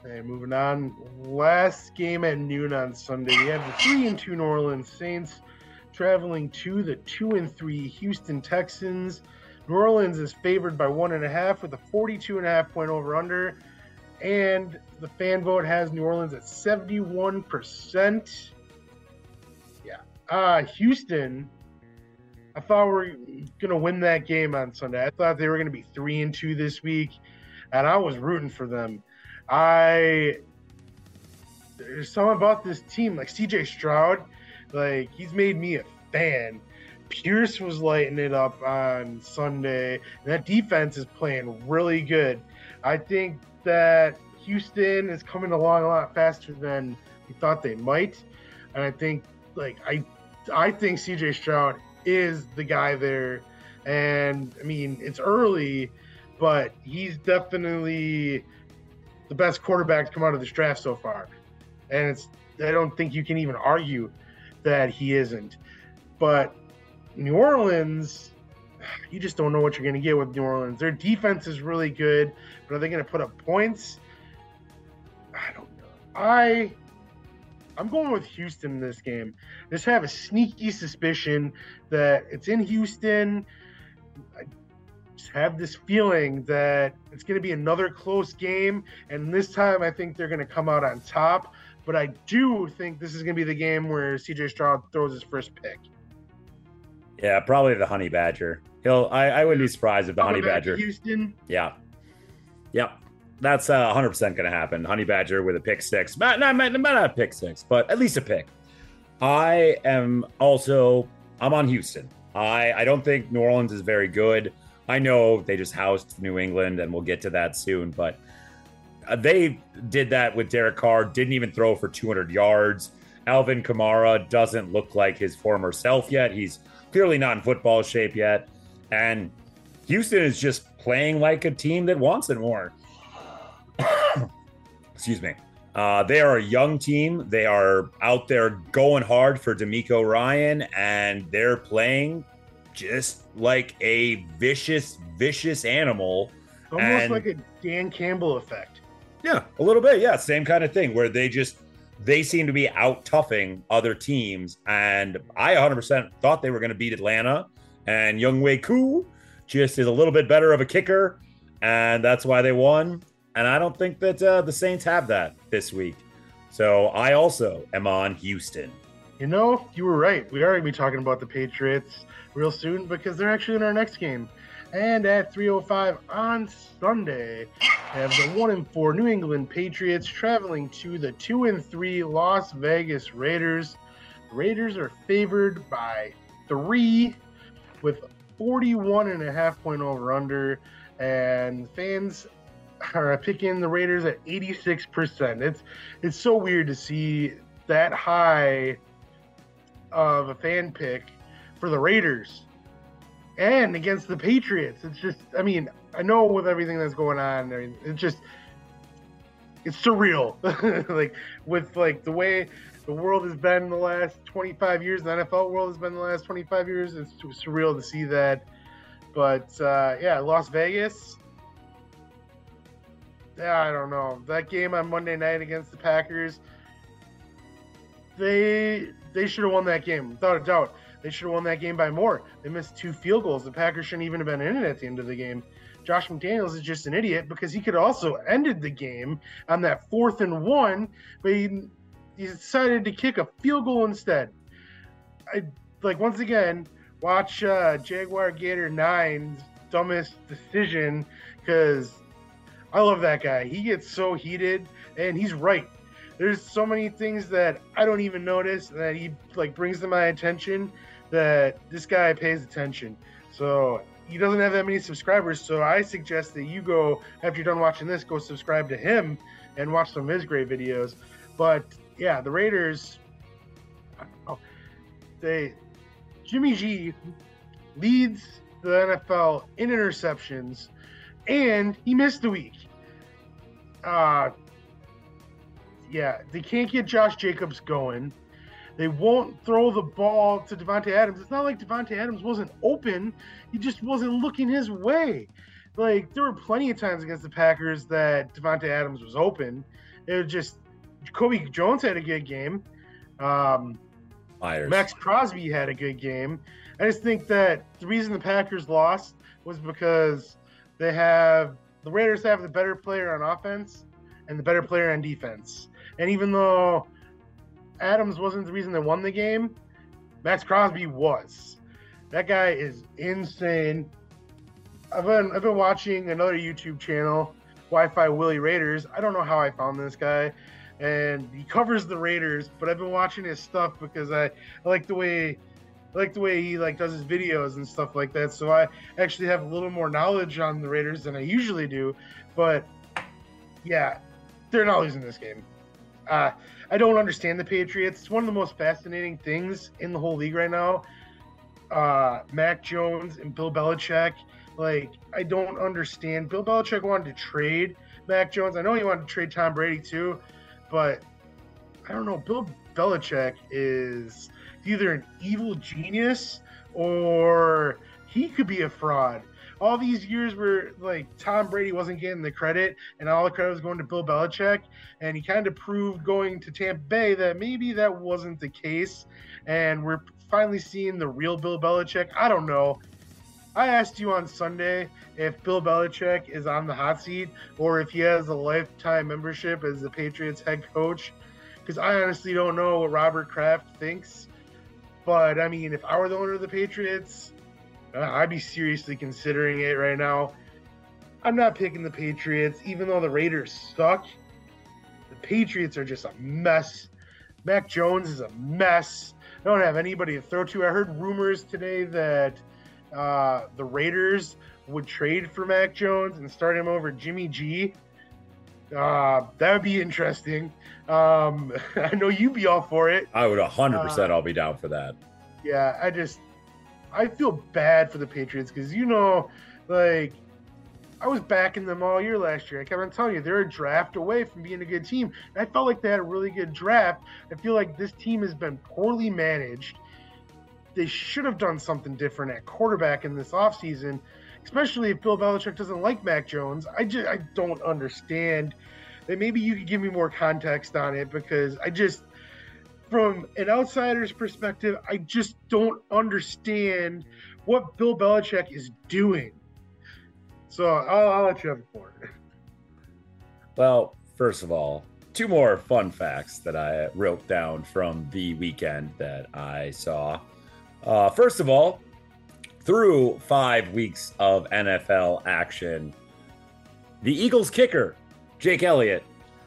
Okay, moving on. Last game at noon on Sunday. We have the three and two New Orleans Saints traveling to the two and three Houston Texans. New Orleans is favored by one and a half with a 42 and a half point over under. And the fan vote has New Orleans at 71%. Yeah. Uh Houston. I thought we were gonna win that game on Sunday. I thought they were gonna be three and two this week, and I was rooting for them. I there's something about this team, like CJ Stroud, like he's made me a fan. Pierce was lighting it up on Sunday, that defense is playing really good. I think that Houston is coming along a lot faster than we thought they might, and I think like I I think CJ Stroud is the guy there, and I mean it's early, but he's definitely the best quarterback to come out of this draft so far. And it's I don't think you can even argue that he isn't. But New Orleans, you just don't know what you're going to get with New Orleans. Their defense is really good, but are they going to put up points? I don't know. I I'm going with Houston in this game. Just have a sneaky suspicion that it's in Houston. I just have this feeling that it's going to be another close game, and this time I think they're going to come out on top. But I do think this is going to be the game where CJ Stroud throws his first pick. Yeah, probably the Honey Badger. He'll. I, I wouldn't be surprised if the Honey Badger. Houston. Yeah. Yep. That's uh, 100% going to happen. Honey Badger with a pick six. Not, not, not, not a pick six, but at least a pick. I am also, I'm on Houston. I, I don't think New Orleans is very good. I know they just housed New England, and we'll get to that soon, but uh, they did that with Derek Carr, didn't even throw for 200 yards. Alvin Kamara doesn't look like his former self yet. He's clearly not in football shape yet. And Houston is just playing like a team that wants it more. Excuse me. Uh, they are a young team. They are out there going hard for DeMeco Ryan, and they're playing just like a vicious, vicious animal. Almost And- like a Dan Campbell effect. Yeah, a little bit. Yeah, same kind of thing where they just they seem to be out toughing other teams, and I 100% thought they were going to beat Atlanta, and Younghoe Koo just is a little bit better of a kicker, and that's why they won. And I don't think that uh, the Saints have that this week, so I also am on Houston. You know, you were right. We are going to be talking about the Patriots real soon because they're actually in our next game. And at 3:05 on Sunday, we have the one and four New England Patriots traveling to the two and three Las Vegas Raiders. The Raiders are favored by three with 41 and a half point over under, and fans are picking the Raiders at 86%. It's it's so weird to see that high of a fan pick for the Raiders and against the Patriots. It's just, I mean, I know with everything that's going on, I mean, it's just, it's surreal. like with like the way the world has been the last 25 years, the NFL world has been the last 25 years. It's surreal to see that. But uh, yeah, Las Vegas. Yeah, I don't know that game on Monday night against the Packers. They they should have won that game without a doubt. They should have won that game by more. They missed two field goals. The Packers shouldn't even have been in it at the end of the game. Josh McDaniels is just an idiot because he could have also ended the game on that fourth and one, but he, he decided to kick a field goal instead. I like once again watch uh, Jaguar Gator Nine's dumbest decision because I love that guy. He gets so heated, and he's right. There's so many things that I don't even notice that he like brings to my attention that this guy pays attention. So he doesn't have that many subscribers. So I suggest that you go after you're done watching this, go subscribe to him and watch some of his great videos. But yeah, the Raiders, oh, they Jimmy G leads the NFL in interceptions, and he missed a week. Uh yeah, they can't get Josh Jacobs going. They won't throw the ball to Davante Adams. It's not like Davante Adams wasn't open; he just wasn't looking his way. Like there were plenty of times against the Packers that Davante Adams was open. It was just Kobe Jones had a good game. Um, Myers. Maxx Crosby had a good game. I just think that the reason the Packers lost was because they have the Raiders have the better player on offense and the better player on defense. And even though Adams wasn't the reason they won the game, Maxx Crosby was. That guy is insane. I've been I've been watching another YouTube channel, Wi-Fi Willie Raiders. I don't know how I found this guy, and he covers the Raiders. But I've been watching his stuff because I, I like the way I like the way he like does his videos and stuff like that. So I actually have a little more knowledge on the Raiders than I usually do. But yeah, they're not losing this game. Uh, I don't understand the Patriots. It's one of the most fascinating things in the whole league right now. Uh, Mac Jones and Bill Belichick. Like, I don't understand. Bill Belichick wanted to trade Mac Jones. I know he wanted to trade Tom Brady too, but I don't know. Bill Belichick is either an evil genius or he could be a fraud. All these years where like Tom Brady wasn't getting the credit and all the credit was going to Bill Belichick, and he kind of proved going to Tampa Bay that maybe that wasn't the case, and we're finally seeing the real Bill Belichick. I don't know. I asked you on Sunday if Bill Belichick is on the hot seat or if he has a lifetime membership as the Patriots head coach, because I honestly don't know what Robert Kraft thinks. But I mean, if I were the owner of the Patriots, I'd be seriously considering it right now. I'm not picking the Patriots, even though the Raiders suck. The Patriots are just a mess. Mac Jones is a mess. I don't have anybody to throw to. I heard rumors today that uh, the Raiders would trade for Mac Jones and start him over Jimmy G. Uh, that would be interesting. Um, I know you'd be all for it. I would 100% Uh, I'll be down for that. Yeah, I just I feel bad for the Patriots because you know, like I was backing them all year last year. I kept on telling you they're a draft away from being a good team. And I felt like they had a really good draft. I feel like this team has been poorly managed. They should have done something different at quarterback in this offseason, especially if Bill Belichick doesn't like Mac Jones. I just I don't understand. That maybe you could give me more context on it because I just from an outsider's perspective, I just don't understand what Bill Belichick is doing. So I'll, I'll let you have floor. Well, first of all, two more fun facts that I wrote down from the weekend that I saw. Uh, first of all, through five weeks of NFL action, the Eagles kicker, Jake Elliott,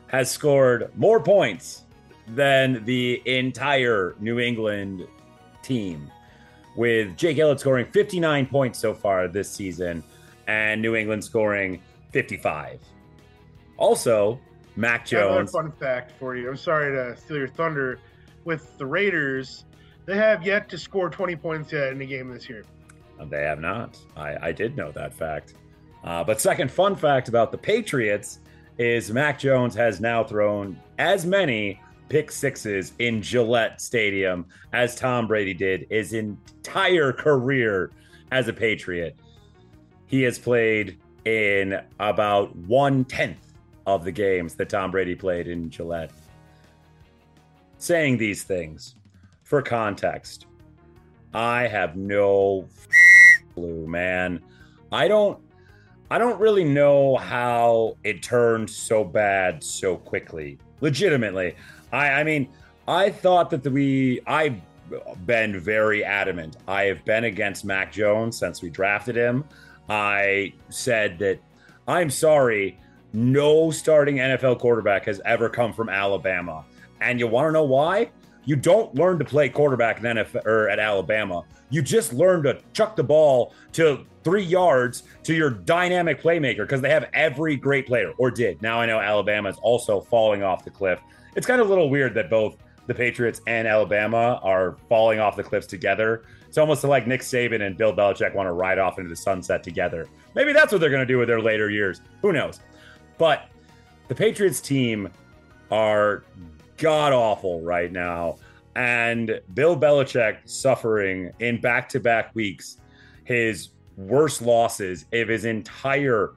has scored more points than the entire New England team, with Jake Elliott scoring 59 points so far this season and New England scoring 55. Also, Mac have Another Jones. fun fact for you. I'm sorry to steal your thunder. With the Raiders, they have yet to score 20 points yet in a game this year. They have not. I, I did know that fact. Uh, but second fun fact about the Patriots is Mac Jones has now thrown as many pick sixes in Gillette Stadium as Tom Brady did his entire career as a Patriot. He has played in about one tenth of the games that Tom Brady played in Gillette. Saying these things for context, I have no clue, man. I don't I don't really know how it turned so bad so quickly. Legitimately. I I mean, I thought that the, we I've been very adamant. I have been against Mac Jones since we drafted him. I said that I'm sorry, no starting NFL quarterback has ever come from Alabama. And you want to know why? You don't learn to play quarterback in NFL or at Alabama. You just learn to chuck the ball to three yards to your dynamic playmaker because they have every great player, or did. Now I know Alabama is also falling off the cliff. It's kind of a little weird that both the Patriots and Alabama are falling off the cliffs together. It's almost like Nick Saban and Bill Belichick want to ride off into the sunset together. Maybe that's what they're going to do with their later years. Who knows? But the Patriots team are god awful right now. And Bill Belichick suffering in back to back weeks his worst losses of his entire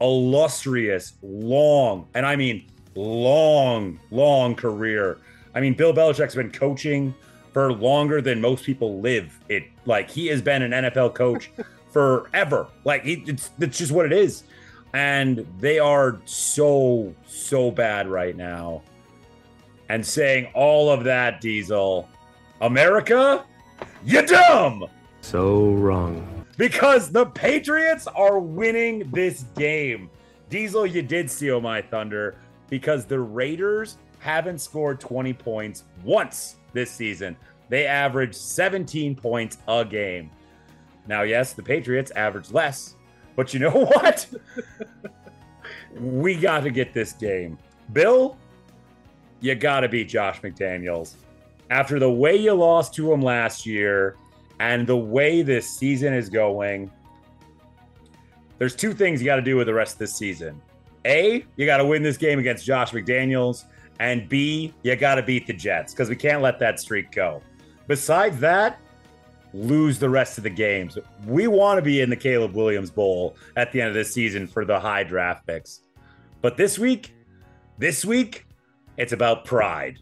illustrious, long, and I mean long, long career. I mean, Bill Belichick's been coaching for longer than most people live. It like he has been an NFL coach forever. Like he, it's it's just what it is, and they are so so bad right now. And saying all of that, Diesel, America, you dumb So wrong. because the Patriots are winning this game. Diesel, you did steal my thunder because the Raiders haven't scored 20 points once this season. They average 17 points a game. Now, yes, the Patriots average less, but you know what? we got to get this game. Bill, you got to beat Josh McDaniels. After the way you lost to him last year and the way this season is going, there's two things you got to do with the rest of this season. A, you got to win this game against Josh McDaniels. And B, you got to beat the Jets because we can't let that streak go. Besides that, lose the rest of the games. We want to be in the Caleb Williams Bowl at the end of this season for the high draft picks. But this week, this week, it's about pride.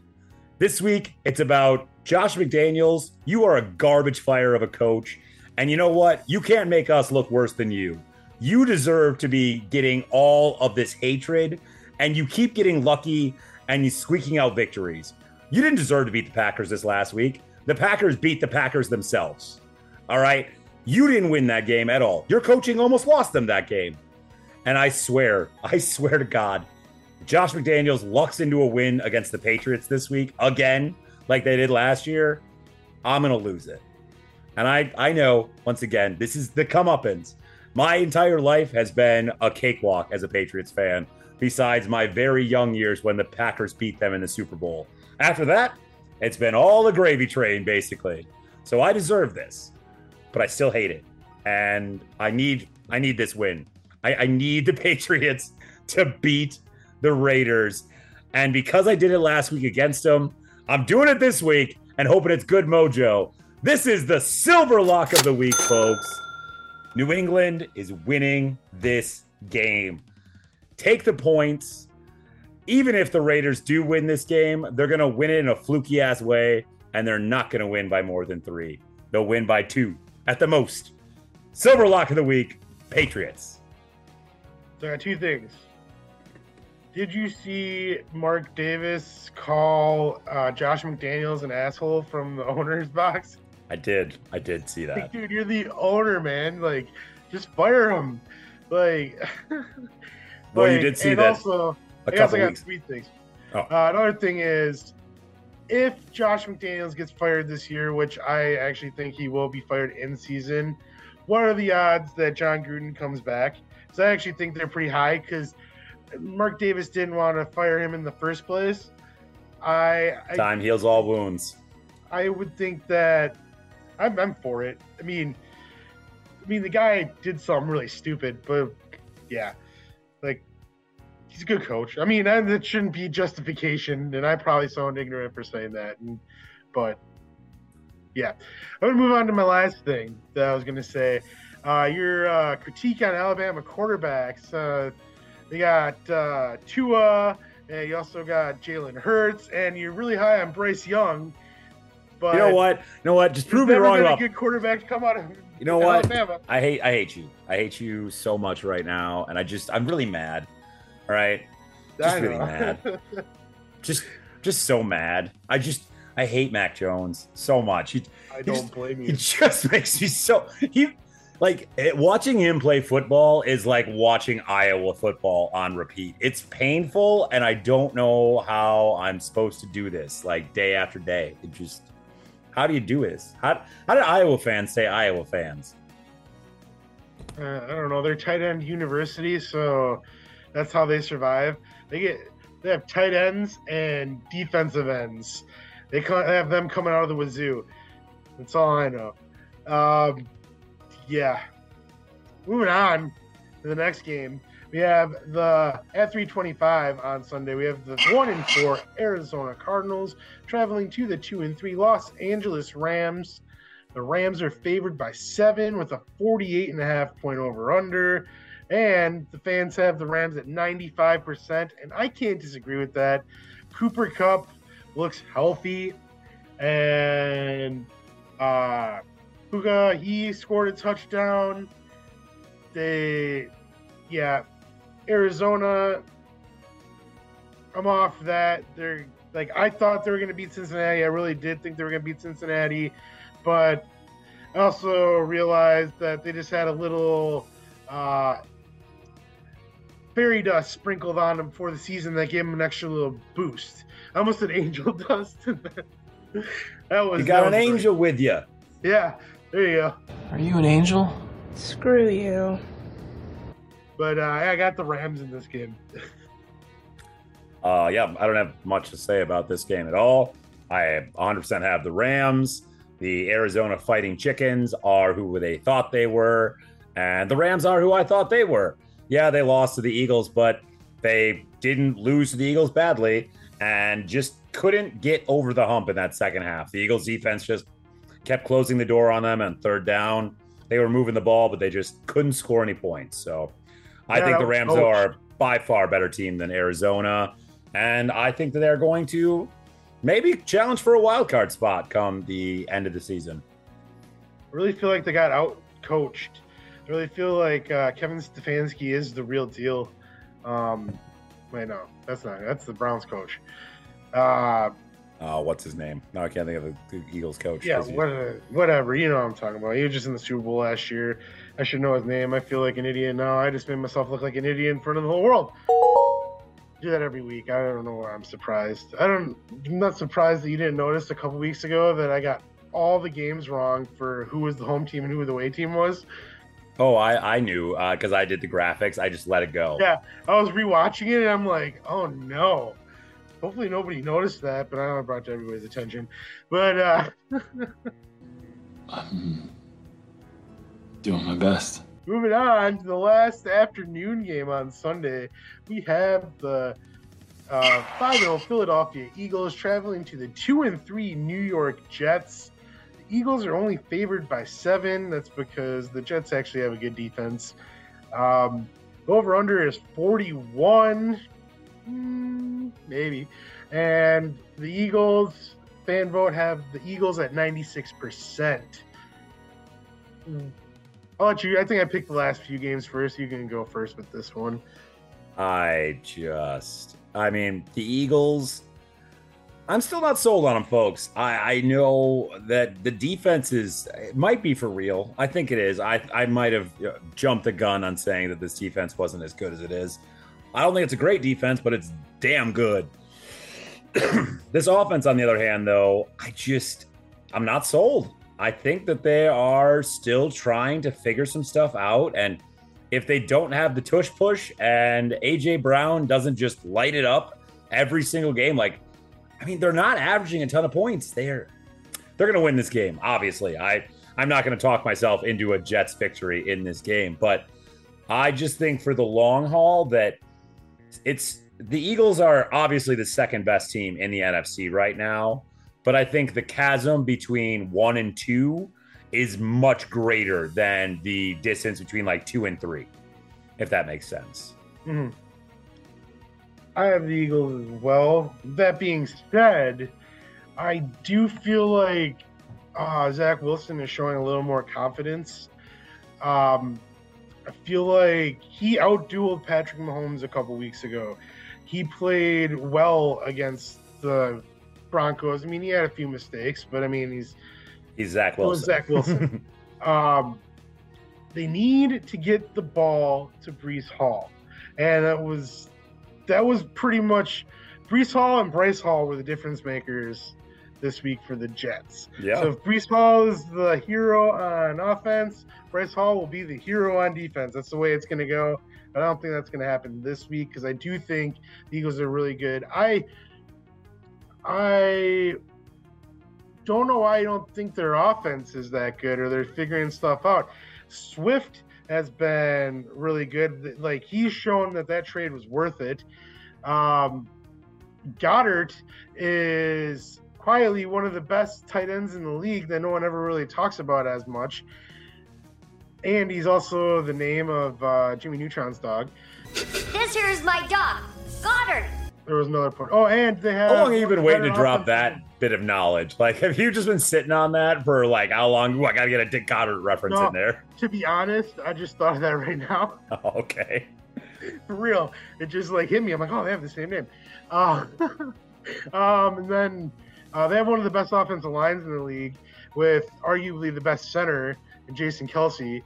This week, it's about Josh McDaniels. You are a garbage fire of a coach. And you know what? You can't make us look worse than you. You deserve to be getting all of this hatred, and you keep getting lucky and you squeaking out victories. You didn't deserve to beat the Packers this last week. The Packers beat the Packers themselves. All right. You didn't win that game at all. Your coaching almost lost them that game. And I swear, I swear to God, Josh McDaniels lucks into a win against the Patriots this week again, like they did last year. I'm going to lose it. And I, I know, once again, this is the comeuppance. My entire life has been a cakewalk as a Patriots fan, besides my very young years when the Packers beat them in the Super Bowl. After that, it's been all the gravy train, basically. So I deserve this, but I still hate it. And I need I need this win. I, I need the Patriots to beat the Raiders. And because I did it last week against them, I'm doing it this week and hoping it's good mojo. This is the silver lock of the week, folks. New England is winning this game. Take the points. Even if the Raiders do win this game, they're going to win it in a fluky ass way, and they're not going to win by more than three. They'll win by two at the most. Silver lock of the week Patriots. So I got two things. Did you see Mark Davis call uh, Josh McDaniels an asshole from the owner's box? I did. I did see Like, that. dude, you're the owner, man. Like, just fire him. Like, Well, you did see that Also, a couple I got three things. Oh. Uh, another thing is, if Josh McDaniels gets fired this year, which I actually think he will be fired in season, what are the odds that Jon Gruden comes back? So I actually think they're pretty high because Mark Davis didn't want to fire him in the first place. I I, Time heals all wounds. I would think that I'm, I'm for it. I mean, I mean the guy did something really stupid, but yeah, like he's a good coach. I mean, and that shouldn't be justification, and I probably sound ignorant for saying that, and, but yeah, I'm gonna move on to my last thing that I was gonna say. Uh, your uh, critique on Alabama quarterbacks. Uh, they got uh, Tua, and you also got Jalen Hurts, and you're really high on Bryce Young. But You know what? You know what? Just prove me wrong about good quarterback come out of You know what? Alabama. I hate I hate you. I hate you so much right now, and I just I'm really mad. All right, just really mad. just just so mad. I just I hate Mac Jones so much. He I don't just- blame he you. just makes me so he like eh, watching him play football is like watching Iowa football on repeat. It's painful, and I don't know how I'm supposed to do this like day after day. It just how do you do this? How how did Iowa fans say Iowa fans? Uh, I don't know. They're tight end university, so that's how they survive. They get they have tight ends and defensive ends. They have them coming out of the wazoo. That's all I know. Um, yeah. Moving on to the next game, we have the at 325 on Sunday. We have the one and four Arizona Cardinals traveling to the two and three Los Angeles Rams. The Rams are favored by seven with a 48 and a half point over under. And the fans have the Rams at 95%. And I can't disagree with that. Cooper Kupp looks healthy. And uh Puka, he scored a touchdown. They yeah. Arizona. I'm off that. They're like I thought they were gonna beat Cincinnati. I really did think they were gonna beat Cincinnati but I also realized that they just had a little uh, fairy dust sprinkled on them before the season that gave them an extra little boost. I almost an angel dust. that was You got an was great. angel with you. Yeah, there you go. Are you an angel? Screw you. But uh, I got the Rams in this game. Uh, yeah, I don't have much to say about this game at all. I 100% have the Rams. The Arizona Fighting Chickens are who they thought they were, and the Rams are who I thought they were. Yeah, they lost to the Eagles, but they didn't lose to the Eagles badly and just couldn't get over the hump in that second half. The Eagles defense just kept closing the door on them on third down. They were moving the ball, but they just couldn't score any points. So I Yeah, think the Rams are by far a better team than Arizona. And I think that they're going to maybe challenge for a wild card spot come the end of the season. I really feel like they got out coached. I really feel like uh, Kevin Stefanski is the real deal. Um, wait, no, that's not. That's the Browns coach. Uh, Oh, what's his name? No, I can't think of the, Eagles coach. yeah, 'cause he- what, whatever. You know what I'm talking about. He was just in the Super Bowl last year. I should know his name. I feel like an idiot now. I just made myself look like an idiot in front of the whole world. Do that every week. I don't know why I'm surprised. I don't. I'm not surprised that you didn't notice a couple weeks ago that I got all the games wrong for who was the home team and who the away team was. Oh, I, I knew because I did the graphics. I just let it go. Yeah, I was rewatching it and I'm like, oh no. Hopefully nobody noticed that, but I know I brought to everybody's attention. But uh I'm doing my best. moving on to the last afternoon game on Sunday, we have the uh, 5-0 Philadelphia Eagles traveling to the 2 and 3 New York Jets. The Eagles are only favored by seven. That's because the Jets actually have a good defense. Um, over under is 41, Hmm, maybe. And the Eagles fan vote have the Eagles at 96%. I'll let you. I think I picked the last few games first. You can go first with this one. I just, I mean, the Eagles. I'm still not sold on them, folks. I, I know that the defense is it might be for real. I think it is. I I might have jumped the gun on saying that this defense wasn't as good as it is. I don't think it's a great defense, but it's damn good. this offense, on the other hand, though, I just I'm not sold. I think that they are still trying to figure some stuff out, and if they don't have the tush push and AJ Brown doesn't just light it up every single game, like I mean, they're not averaging a ton of points. They're they're going to win this game. Obviously, I I'm not going to talk myself into a Jets victory in this game, but I just think for the long haul that it's the Eagles are obviously the second best team in the NFC right now, but I think the chasm between one and two is much greater than the distance between like two and three, if that makes sense. Mhm. I have the Eagles as well. That being said, I do feel like uh, Zach Wilson is showing a little more confidence. Um, I feel like he outdueled Patrick Mahomes a couple weeks ago. He played well against the Broncos. I mean, he had a few mistakes, but I mean, he's He's Zach Wilson. Zach Wilson. um, they need to get the ball to Breece Hall, and that was that was pretty much Breece Hall and Bryce Hall were the difference makers this week for the Jets. yeah. So if Breece Hall is the hero on offense, Bryce Hall will be the hero on defense. That's the way it's going to go. But I don't think that's going to happen this week because I do think the Eagles are really good. I I don't know why I don't think their offense is that good or they're figuring stuff out. Swift has been really good. Like he's shown that that trade was worth it. Um, Goedert is quietly one of the best tight ends in the league that no one ever really talks about as much. And he's also the name of uh, Jimmy Neutron's dog. This here is my dog, Goddard. There was another point. Oh, and they have. How long have you been waiting to drop that bit of knowledge? Like, have you just been sitting on that for like how long? Ooh, I gotta get a Dick Goddard reference No. in there. To be honest, I just thought of that right now. Oh, okay. For real, it just like hit me. I'm like, oh, they have the same name. Uh, um, and then uh, they have one of the best offensive lines in the league with arguably the best center, Jason Kelce.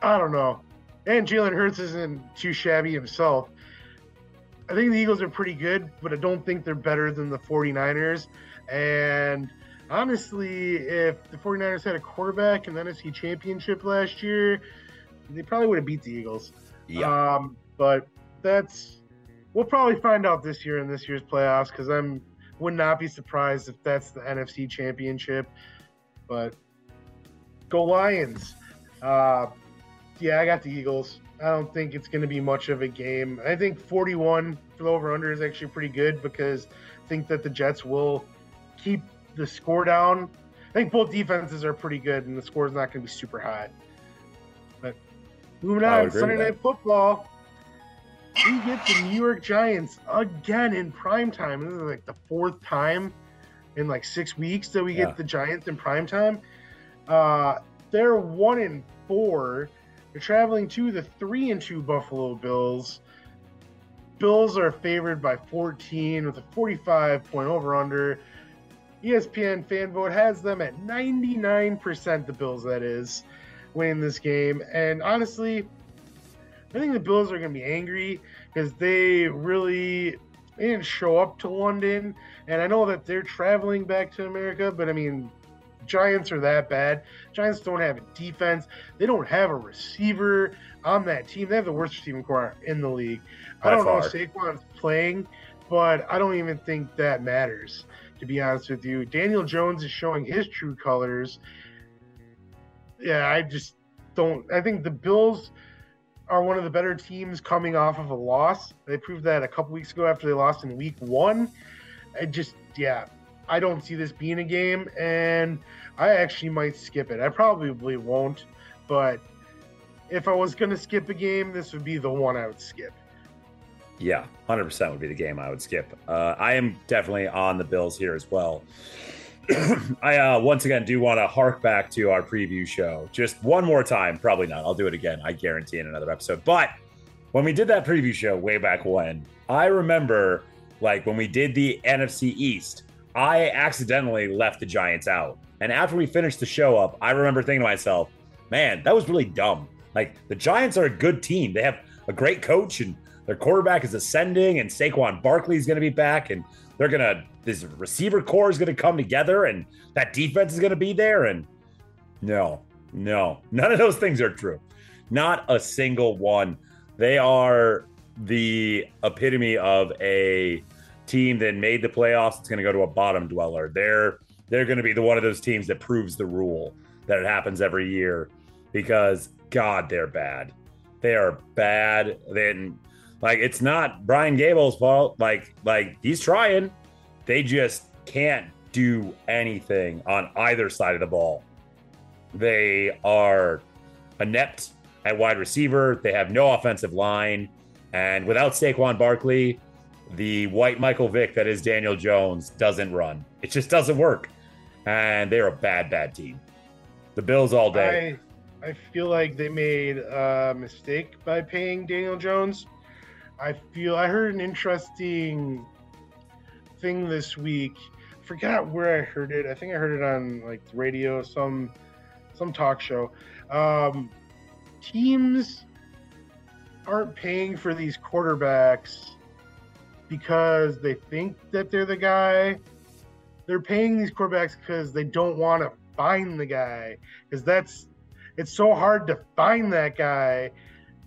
I don't know. And Jalen Hurts isn't too shabby himself. I think the Eagles are pretty good, but I don't think they're better than the 49ers. And honestly, if the 49ers had a quarterback in the NFC Championship last year, they probably would have beat the Eagles. Yeah. Um, but that's we'll probably find out this year in this year's playoffs because I'm would not be surprised if that's the NFC Championship. But go Lions! Uh, yeah, I got the Eagles. I don't think it's going to be much of a game. I think 41 for the over under is actually pretty good because I think that the Jets will keep the score down. I think both defenses are pretty good, and the score is not going to be super high. But moving on, Sunday Night Football, we get the New York Giants again in prime time. This is like the fourth time in like six weeks that we yeah. get the Giants in prime time. Uh, they're one in four. They're traveling to the three and two Buffalo Bills. Bills are favored by 14 with a 45 point over under. ESPN fan vote has them at 99%, the Bills, that is, winning this game. And honestly, I think the Bills are going to be angry because they really they didn't show up to London. And I know that they're traveling back to America, but I mean, Giants are that bad. Giants don't have a defense. They don't have a receiver on that team. They have the worst receiving corps in the league. By I don't far. know if Saquon's playing, but I don't even think that matters to be honest with you. Daniel Jones is showing his true colors. Yeah, I just don't. I think the Bills are one of the better teams coming off of a loss. They proved that a couple weeks ago after they lost in week one. I just, yeah, I don't see this being a game, and I actually might skip it. I probably won't, but if I was going to skip a game, this would be the one I would skip. Yeah, 100% would be the game I would skip. Uh, I am definitely on the Bills here as well. I uh, once again do want to hark back to our preview show just one more time. Probably not. I'll do it again. I guarantee in another episode. But when we did that preview show way back when, I remember like when we did the NFC East, I accidentally left the Giants out. And after we finished the show up, I remember thinking to myself, man, that was really dumb. Like the Giants are a good team. They have a great coach and their quarterback is ascending, and Saquon Barkley is going to be back, and they're going to this receiver corps is going to come together, and that defense is going to be there. And no, no, none of those things are true. Not a single one. They are the epitome of a team that made the playoffs. It's going to go to a bottom dweller. They're they're going to be the one of those teams that proves the rule that it happens every year because God, they're bad. They are bad. Then like it's not Brian Daboll's fault. Like like he's trying. They just can't do anything on either side of the ball. They are inept at wide receiver. They have no offensive line. And without Saquon Barkley, the white Michael Vick that is Daniel Jones doesn't run. It just doesn't work. And they're a bad, bad team. The Bills all day. I, I feel like they made a mistake by paying Daniel Jones. I feel I heard an interesting thing this week. I Forgot where I heard it. I think I heard it on like radio, some some talk show. Um, teams aren't paying for these quarterbacks because they think that they're the guy. They're paying these quarterbacks because they don't want to find the guy. Because that's it's so hard to find that guy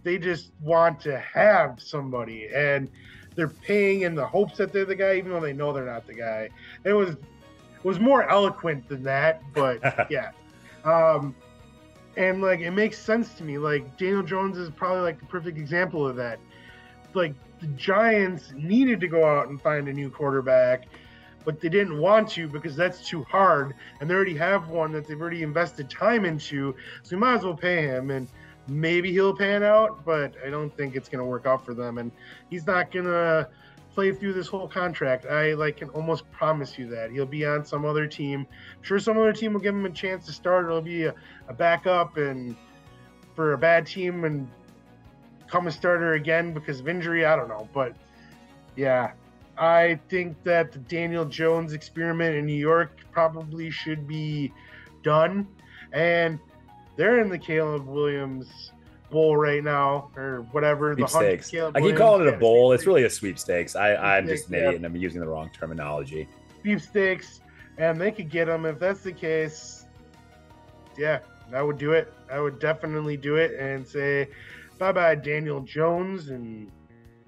they just want to have somebody and they're paying in the hopes that they're the guy even though they know they're not the guy it was it was more eloquent than that but yeah um and like it makes sense to me like daniel jones is probably like the perfect example of that like the giants needed to go out and find a new quarterback but they didn't want to because that's too hard and they already have one that they've already invested time into so we might as well pay him and maybe he'll pan out, but I don't think it's going to work out for them. And he's not going to play through this whole contract. I like can almost promise you that he'll be on some other team. I'm sure some other team will give him a chance to start. It'll be a, a backup and for a bad team and come a starter again because of injury. I don't know, but yeah, I think that the Daniel Jones experiment in New York probably should be done. And they're in the Caleb Williams bowl right now, or whatever. Sweepstakes. I keep calling it a bowl. It's really a sweepstakes. I, I'm just an idiot and I'm using the wrong terminology. Sweepstakes, and they could get them if that's the case. Yeah, I would do it. I would definitely do it and say bye bye, Daniel Jones, and,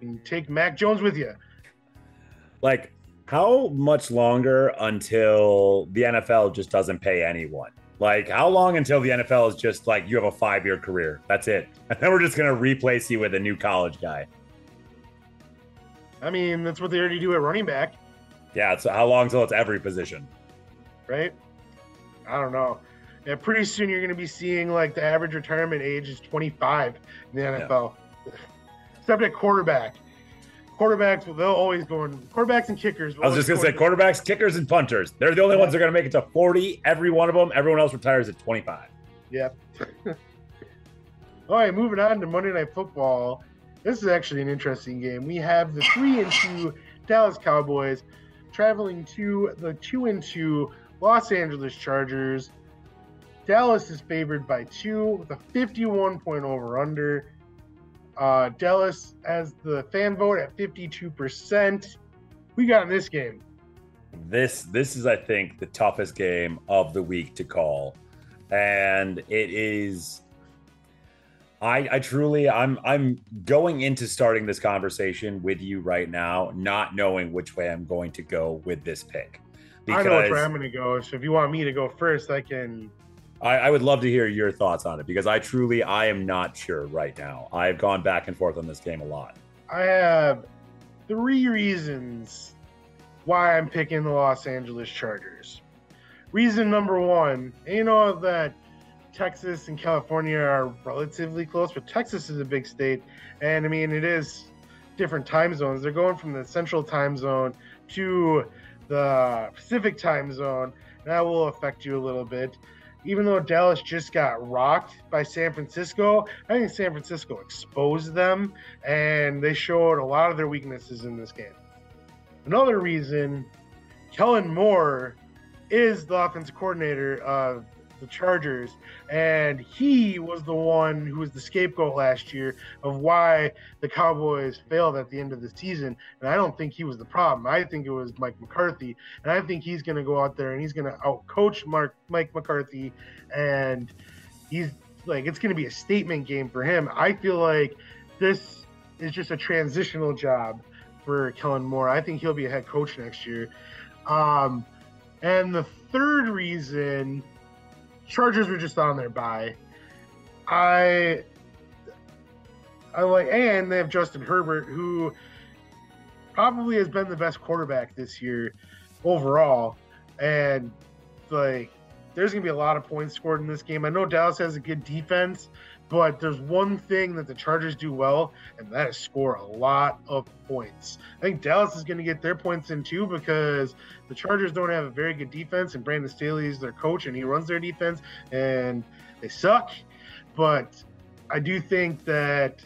and take Mac Jones with you. Like, how much longer until the NFL just doesn't pay anyone? Like, how long until the NFL is just like you have a five year career? That's it. And then we're just going to replace you with a new college guy. I mean, that's what they already do at running back. Yeah. So, how long until it's every position? Right. I don't know. Yeah, pretty soon you're going to be seeing like the average retirement age is 25 in the NFL. Except at quarterback. Quarterbacks, well, they'll always go in. Quarterbacks and kickers. I was just gonna say quarterbacks, kickers, and punters. They're the only ones that are gonna make it to 40. Every one of them. Everyone else retires at 25. Yep. All right, moving on to Monday Night Football. This is actually an interesting game. We have the three and two Dallas Cowboys traveling to the two and two Los Angeles Chargers. Dallas is favored by two with a 51 point over under. Uh, Dallas has the fan vote at 52%. We got in this game. This this is I think the toughest game of the week to call, and it is. I I truly I'm I'm going into starting this conversation with you right now, not knowing which way I'm going to go with this pick. I know which way I'm going to go. So if you want me to go first, I can I, I would love to hear your thoughts on it because I truly I am not sure right now. I've gone back and forth on this game a lot. I have three reasons why I'm picking the Los Angeles Chargers. Reason number one, you know that Texas and California are relatively close, but Texas is a big state, and I mean it is different time zones. They're going from the central time zone to the Pacific time zone. That will affect you a little bit even though Dallas just got rocked by San Francisco, I think San Francisco exposed them and they showed a lot of their weaknesses in this game. Another reason, Kellen Moore is the offensive coordinator of the Chargers, and he was the one who was the scapegoat last year of why the Cowboys failed at the end of the season. And I don't think he was the problem. I think it was Mike McCarthy, and I think he's going to go out there and he's going to outcoach Mark Mike McCarthy, and he's like it's going to be a statement game for him. I feel like this is just a transitional job for Kellen Moore. I think he'll be a head coach next year. Um, and the third reason Chargers were just on their bye. I I like and they have Justin Herbert who probably has been the best quarterback this year overall. And like there's gonna be a lot of points scored in this game. I know Dallas has a good defense, but there's one thing that the Chargers do well, and that is score a lot of points. I think Dallas is going to get their points in too because the Chargers don't have a very good defense, and Brandon Staley is their coach, and he runs their defense, and they suck. But I do think that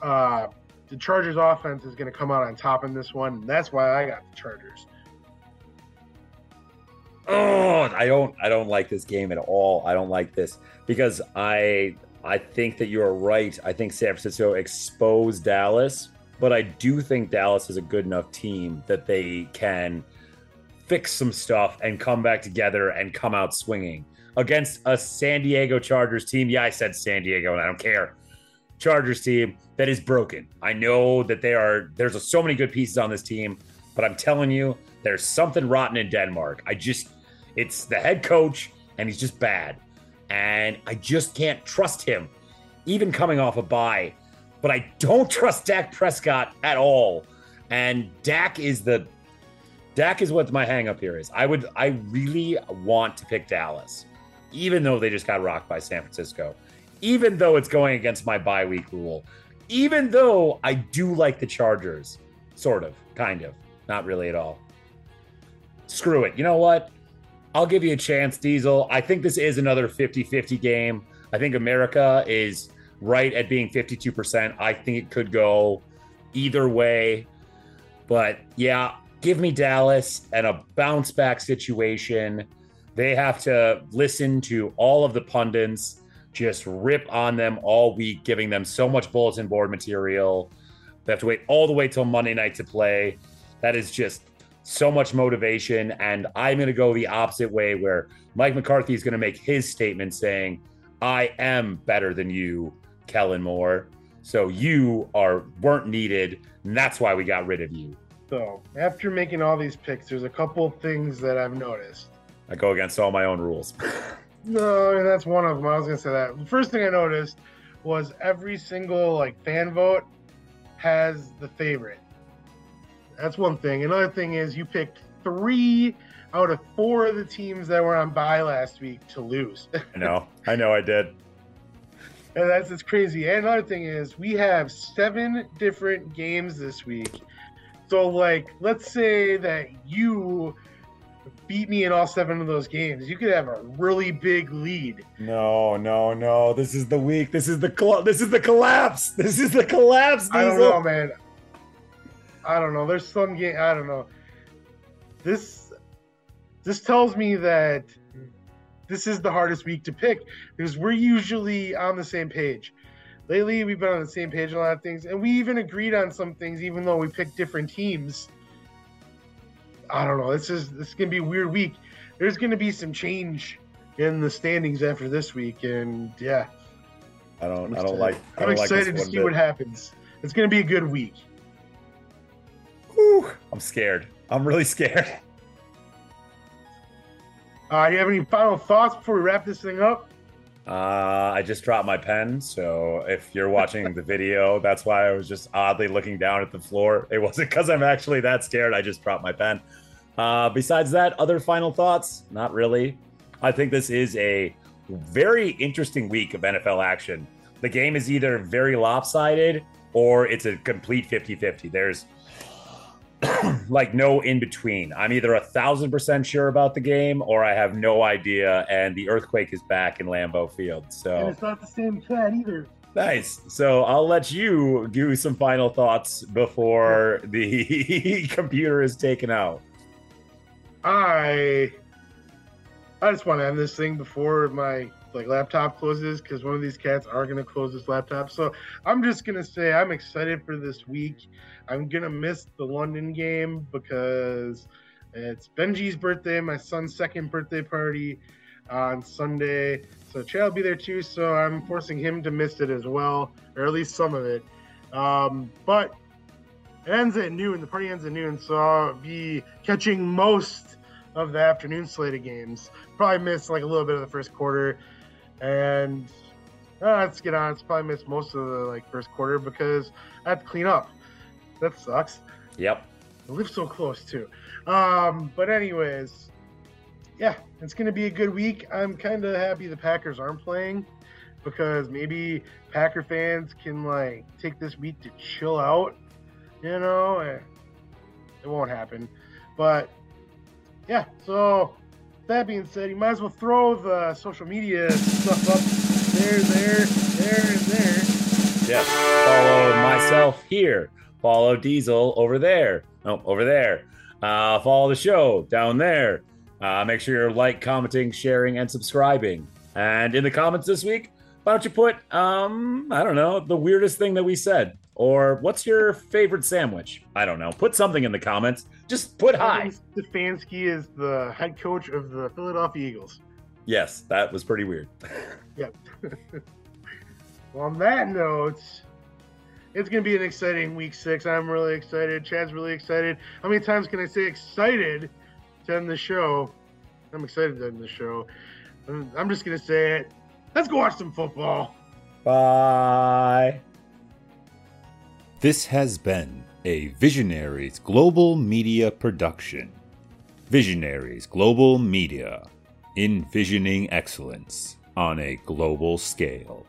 uh, the Chargers' offense is going to come out on top in this one, and that's why I got the Chargers. Oh, I don't I don't like this game at all. I don't like this because I I think that you're right. I think San Francisco exposed Dallas, but I do think Dallas is a good enough team that they can fix some stuff and come back together and come out swinging against a San Diego Chargers team. Yeah, I said San Diego, and I don't care. Chargers team that is broken. I know that they are. There's so many good pieces on this team, but I'm telling you, there's something rotten in Denmark. I just, it's the head coach, and he's just bad and I just can't trust him, even coming off a bye. But I don't trust Dak Prescott at all. And Dak is the Dak is what my hangup here is. I would I really want to pick Dallas, even though they just got rocked by San Francisco, even though it's going against my bye week rule, even though I do like the Chargers, sort of, kind of, not really at all. Screw it. You know what? I'll give you a chance, Diesel. I think this is another 50 50 game. I think America is right at being 52%. I think it could go either way. But yeah, give me Dallas and a bounce back situation. They have to listen to all of the pundits just rip on them all week, giving them so much bulletin board material. They have to wait all the way till Monday night to play. That is just so much motivation. And I'm going to go the opposite way where Mike McCarthy is going to make his statement saying, I am better than you, Kellen Moore. So you are weren't needed. And that's why we got rid of you. So after making all these picks, there's a couple things that I've noticed. I go against all my own rules. no, that's one of them. I was going to say that. The first thing I noticed was every single like fan vote has the favorite. That's one thing. Another thing is you picked three out of four of the teams that were on bye last week to lose. I know. I know I did. And that's it's crazy. And another thing is we have seven different games this week. So like let's say that you beat me in all seven of those games. You could have a really big lead. No, no, no. This is the week. This is the cl- this is the collapse. This is the collapse. I don't know, man. I don't know. There's some game I don't know. This this tells me that this is the hardest week to pick because we're usually on the same page. Lately, we've been on the same page on a lot of things, and we even agreed on some things, even though we picked different teams. I don't know. This is this is gonna be a weird week. There's gonna be some change in the standings after this week, and yeah, I don't. I don't like. I I'm don't like excited to see bit. what happens. It's gonna be a good week. Whew, I'm scared. I'm really scared. Uh, do you have any final thoughts before we wrap this thing up? Uh, I just dropped my pen, so if you're watching the video, that's why I was just oddly looking down at the floor. It wasn't because I'm actually that scared. I just dropped my pen. Uh, besides that, other final thoughts? Not really. I think this is a very interesting week of NFL action. The game is either very lopsided or it's a complete 50 50. There's like no in between. I'm either a thousand percent sure about the game or I have no idea. And the earthquake is back in Lambeau Field. And So it's not the same cat either. nice. So I'll let you do some final thoughts before the computer is taken out. I I just want to end this thing before my like laptop closes because one of these cats are gonna close this laptop. So I'm just gonna say I'm excited for this week. I'm gonna miss the London game because it's Benji's birthday, my son's second birthday party on Sunday. So Chad will be there too. So I'm forcing him to miss it as well, or at least some of it. Um, but it ends at noon. The party ends at noon, so I'll be catching most of the afternoon slate of games. Probably miss like a little bit of the first quarter, and uh, let's get on. It's probably missed most of the like first quarter because I have to clean up. That sucks. Yep. I live so close too. Um, but anyways, yeah, it's gonna be a good week. I'm kind of happy the Packers aren't playing because maybe Packer fans can like take this week to chill out. You know, Eh, it won't happen. But yeah, so that being said, you might as well throw the social media stuff up there, there, there, and there. Yes. Follow myself here. Follow Diesel over there. No, over there. Uh, follow the show down there. Uh, make sure you're like, commenting, sharing, and subscribing. And in the comments this week, why don't you put, um, I don't know, the weirdest thing that we said? Or what's your favorite sandwich? I don't know. Put something in the comments. Just put high. Stefanski is the head coach of the Philadelphia Eagles. Yes, that was pretty weird. Yep. well, on that note, it's going to be an exciting week six. I'm really excited. Chad's really excited. How many times can I say excited to end the show? I'm excited to end the show. I'm I'm just going to say it. Let's go watch some football. Bye. This has been a Visionaries Global Media production. Visionaries Global Media, envisioning excellence on a global scale.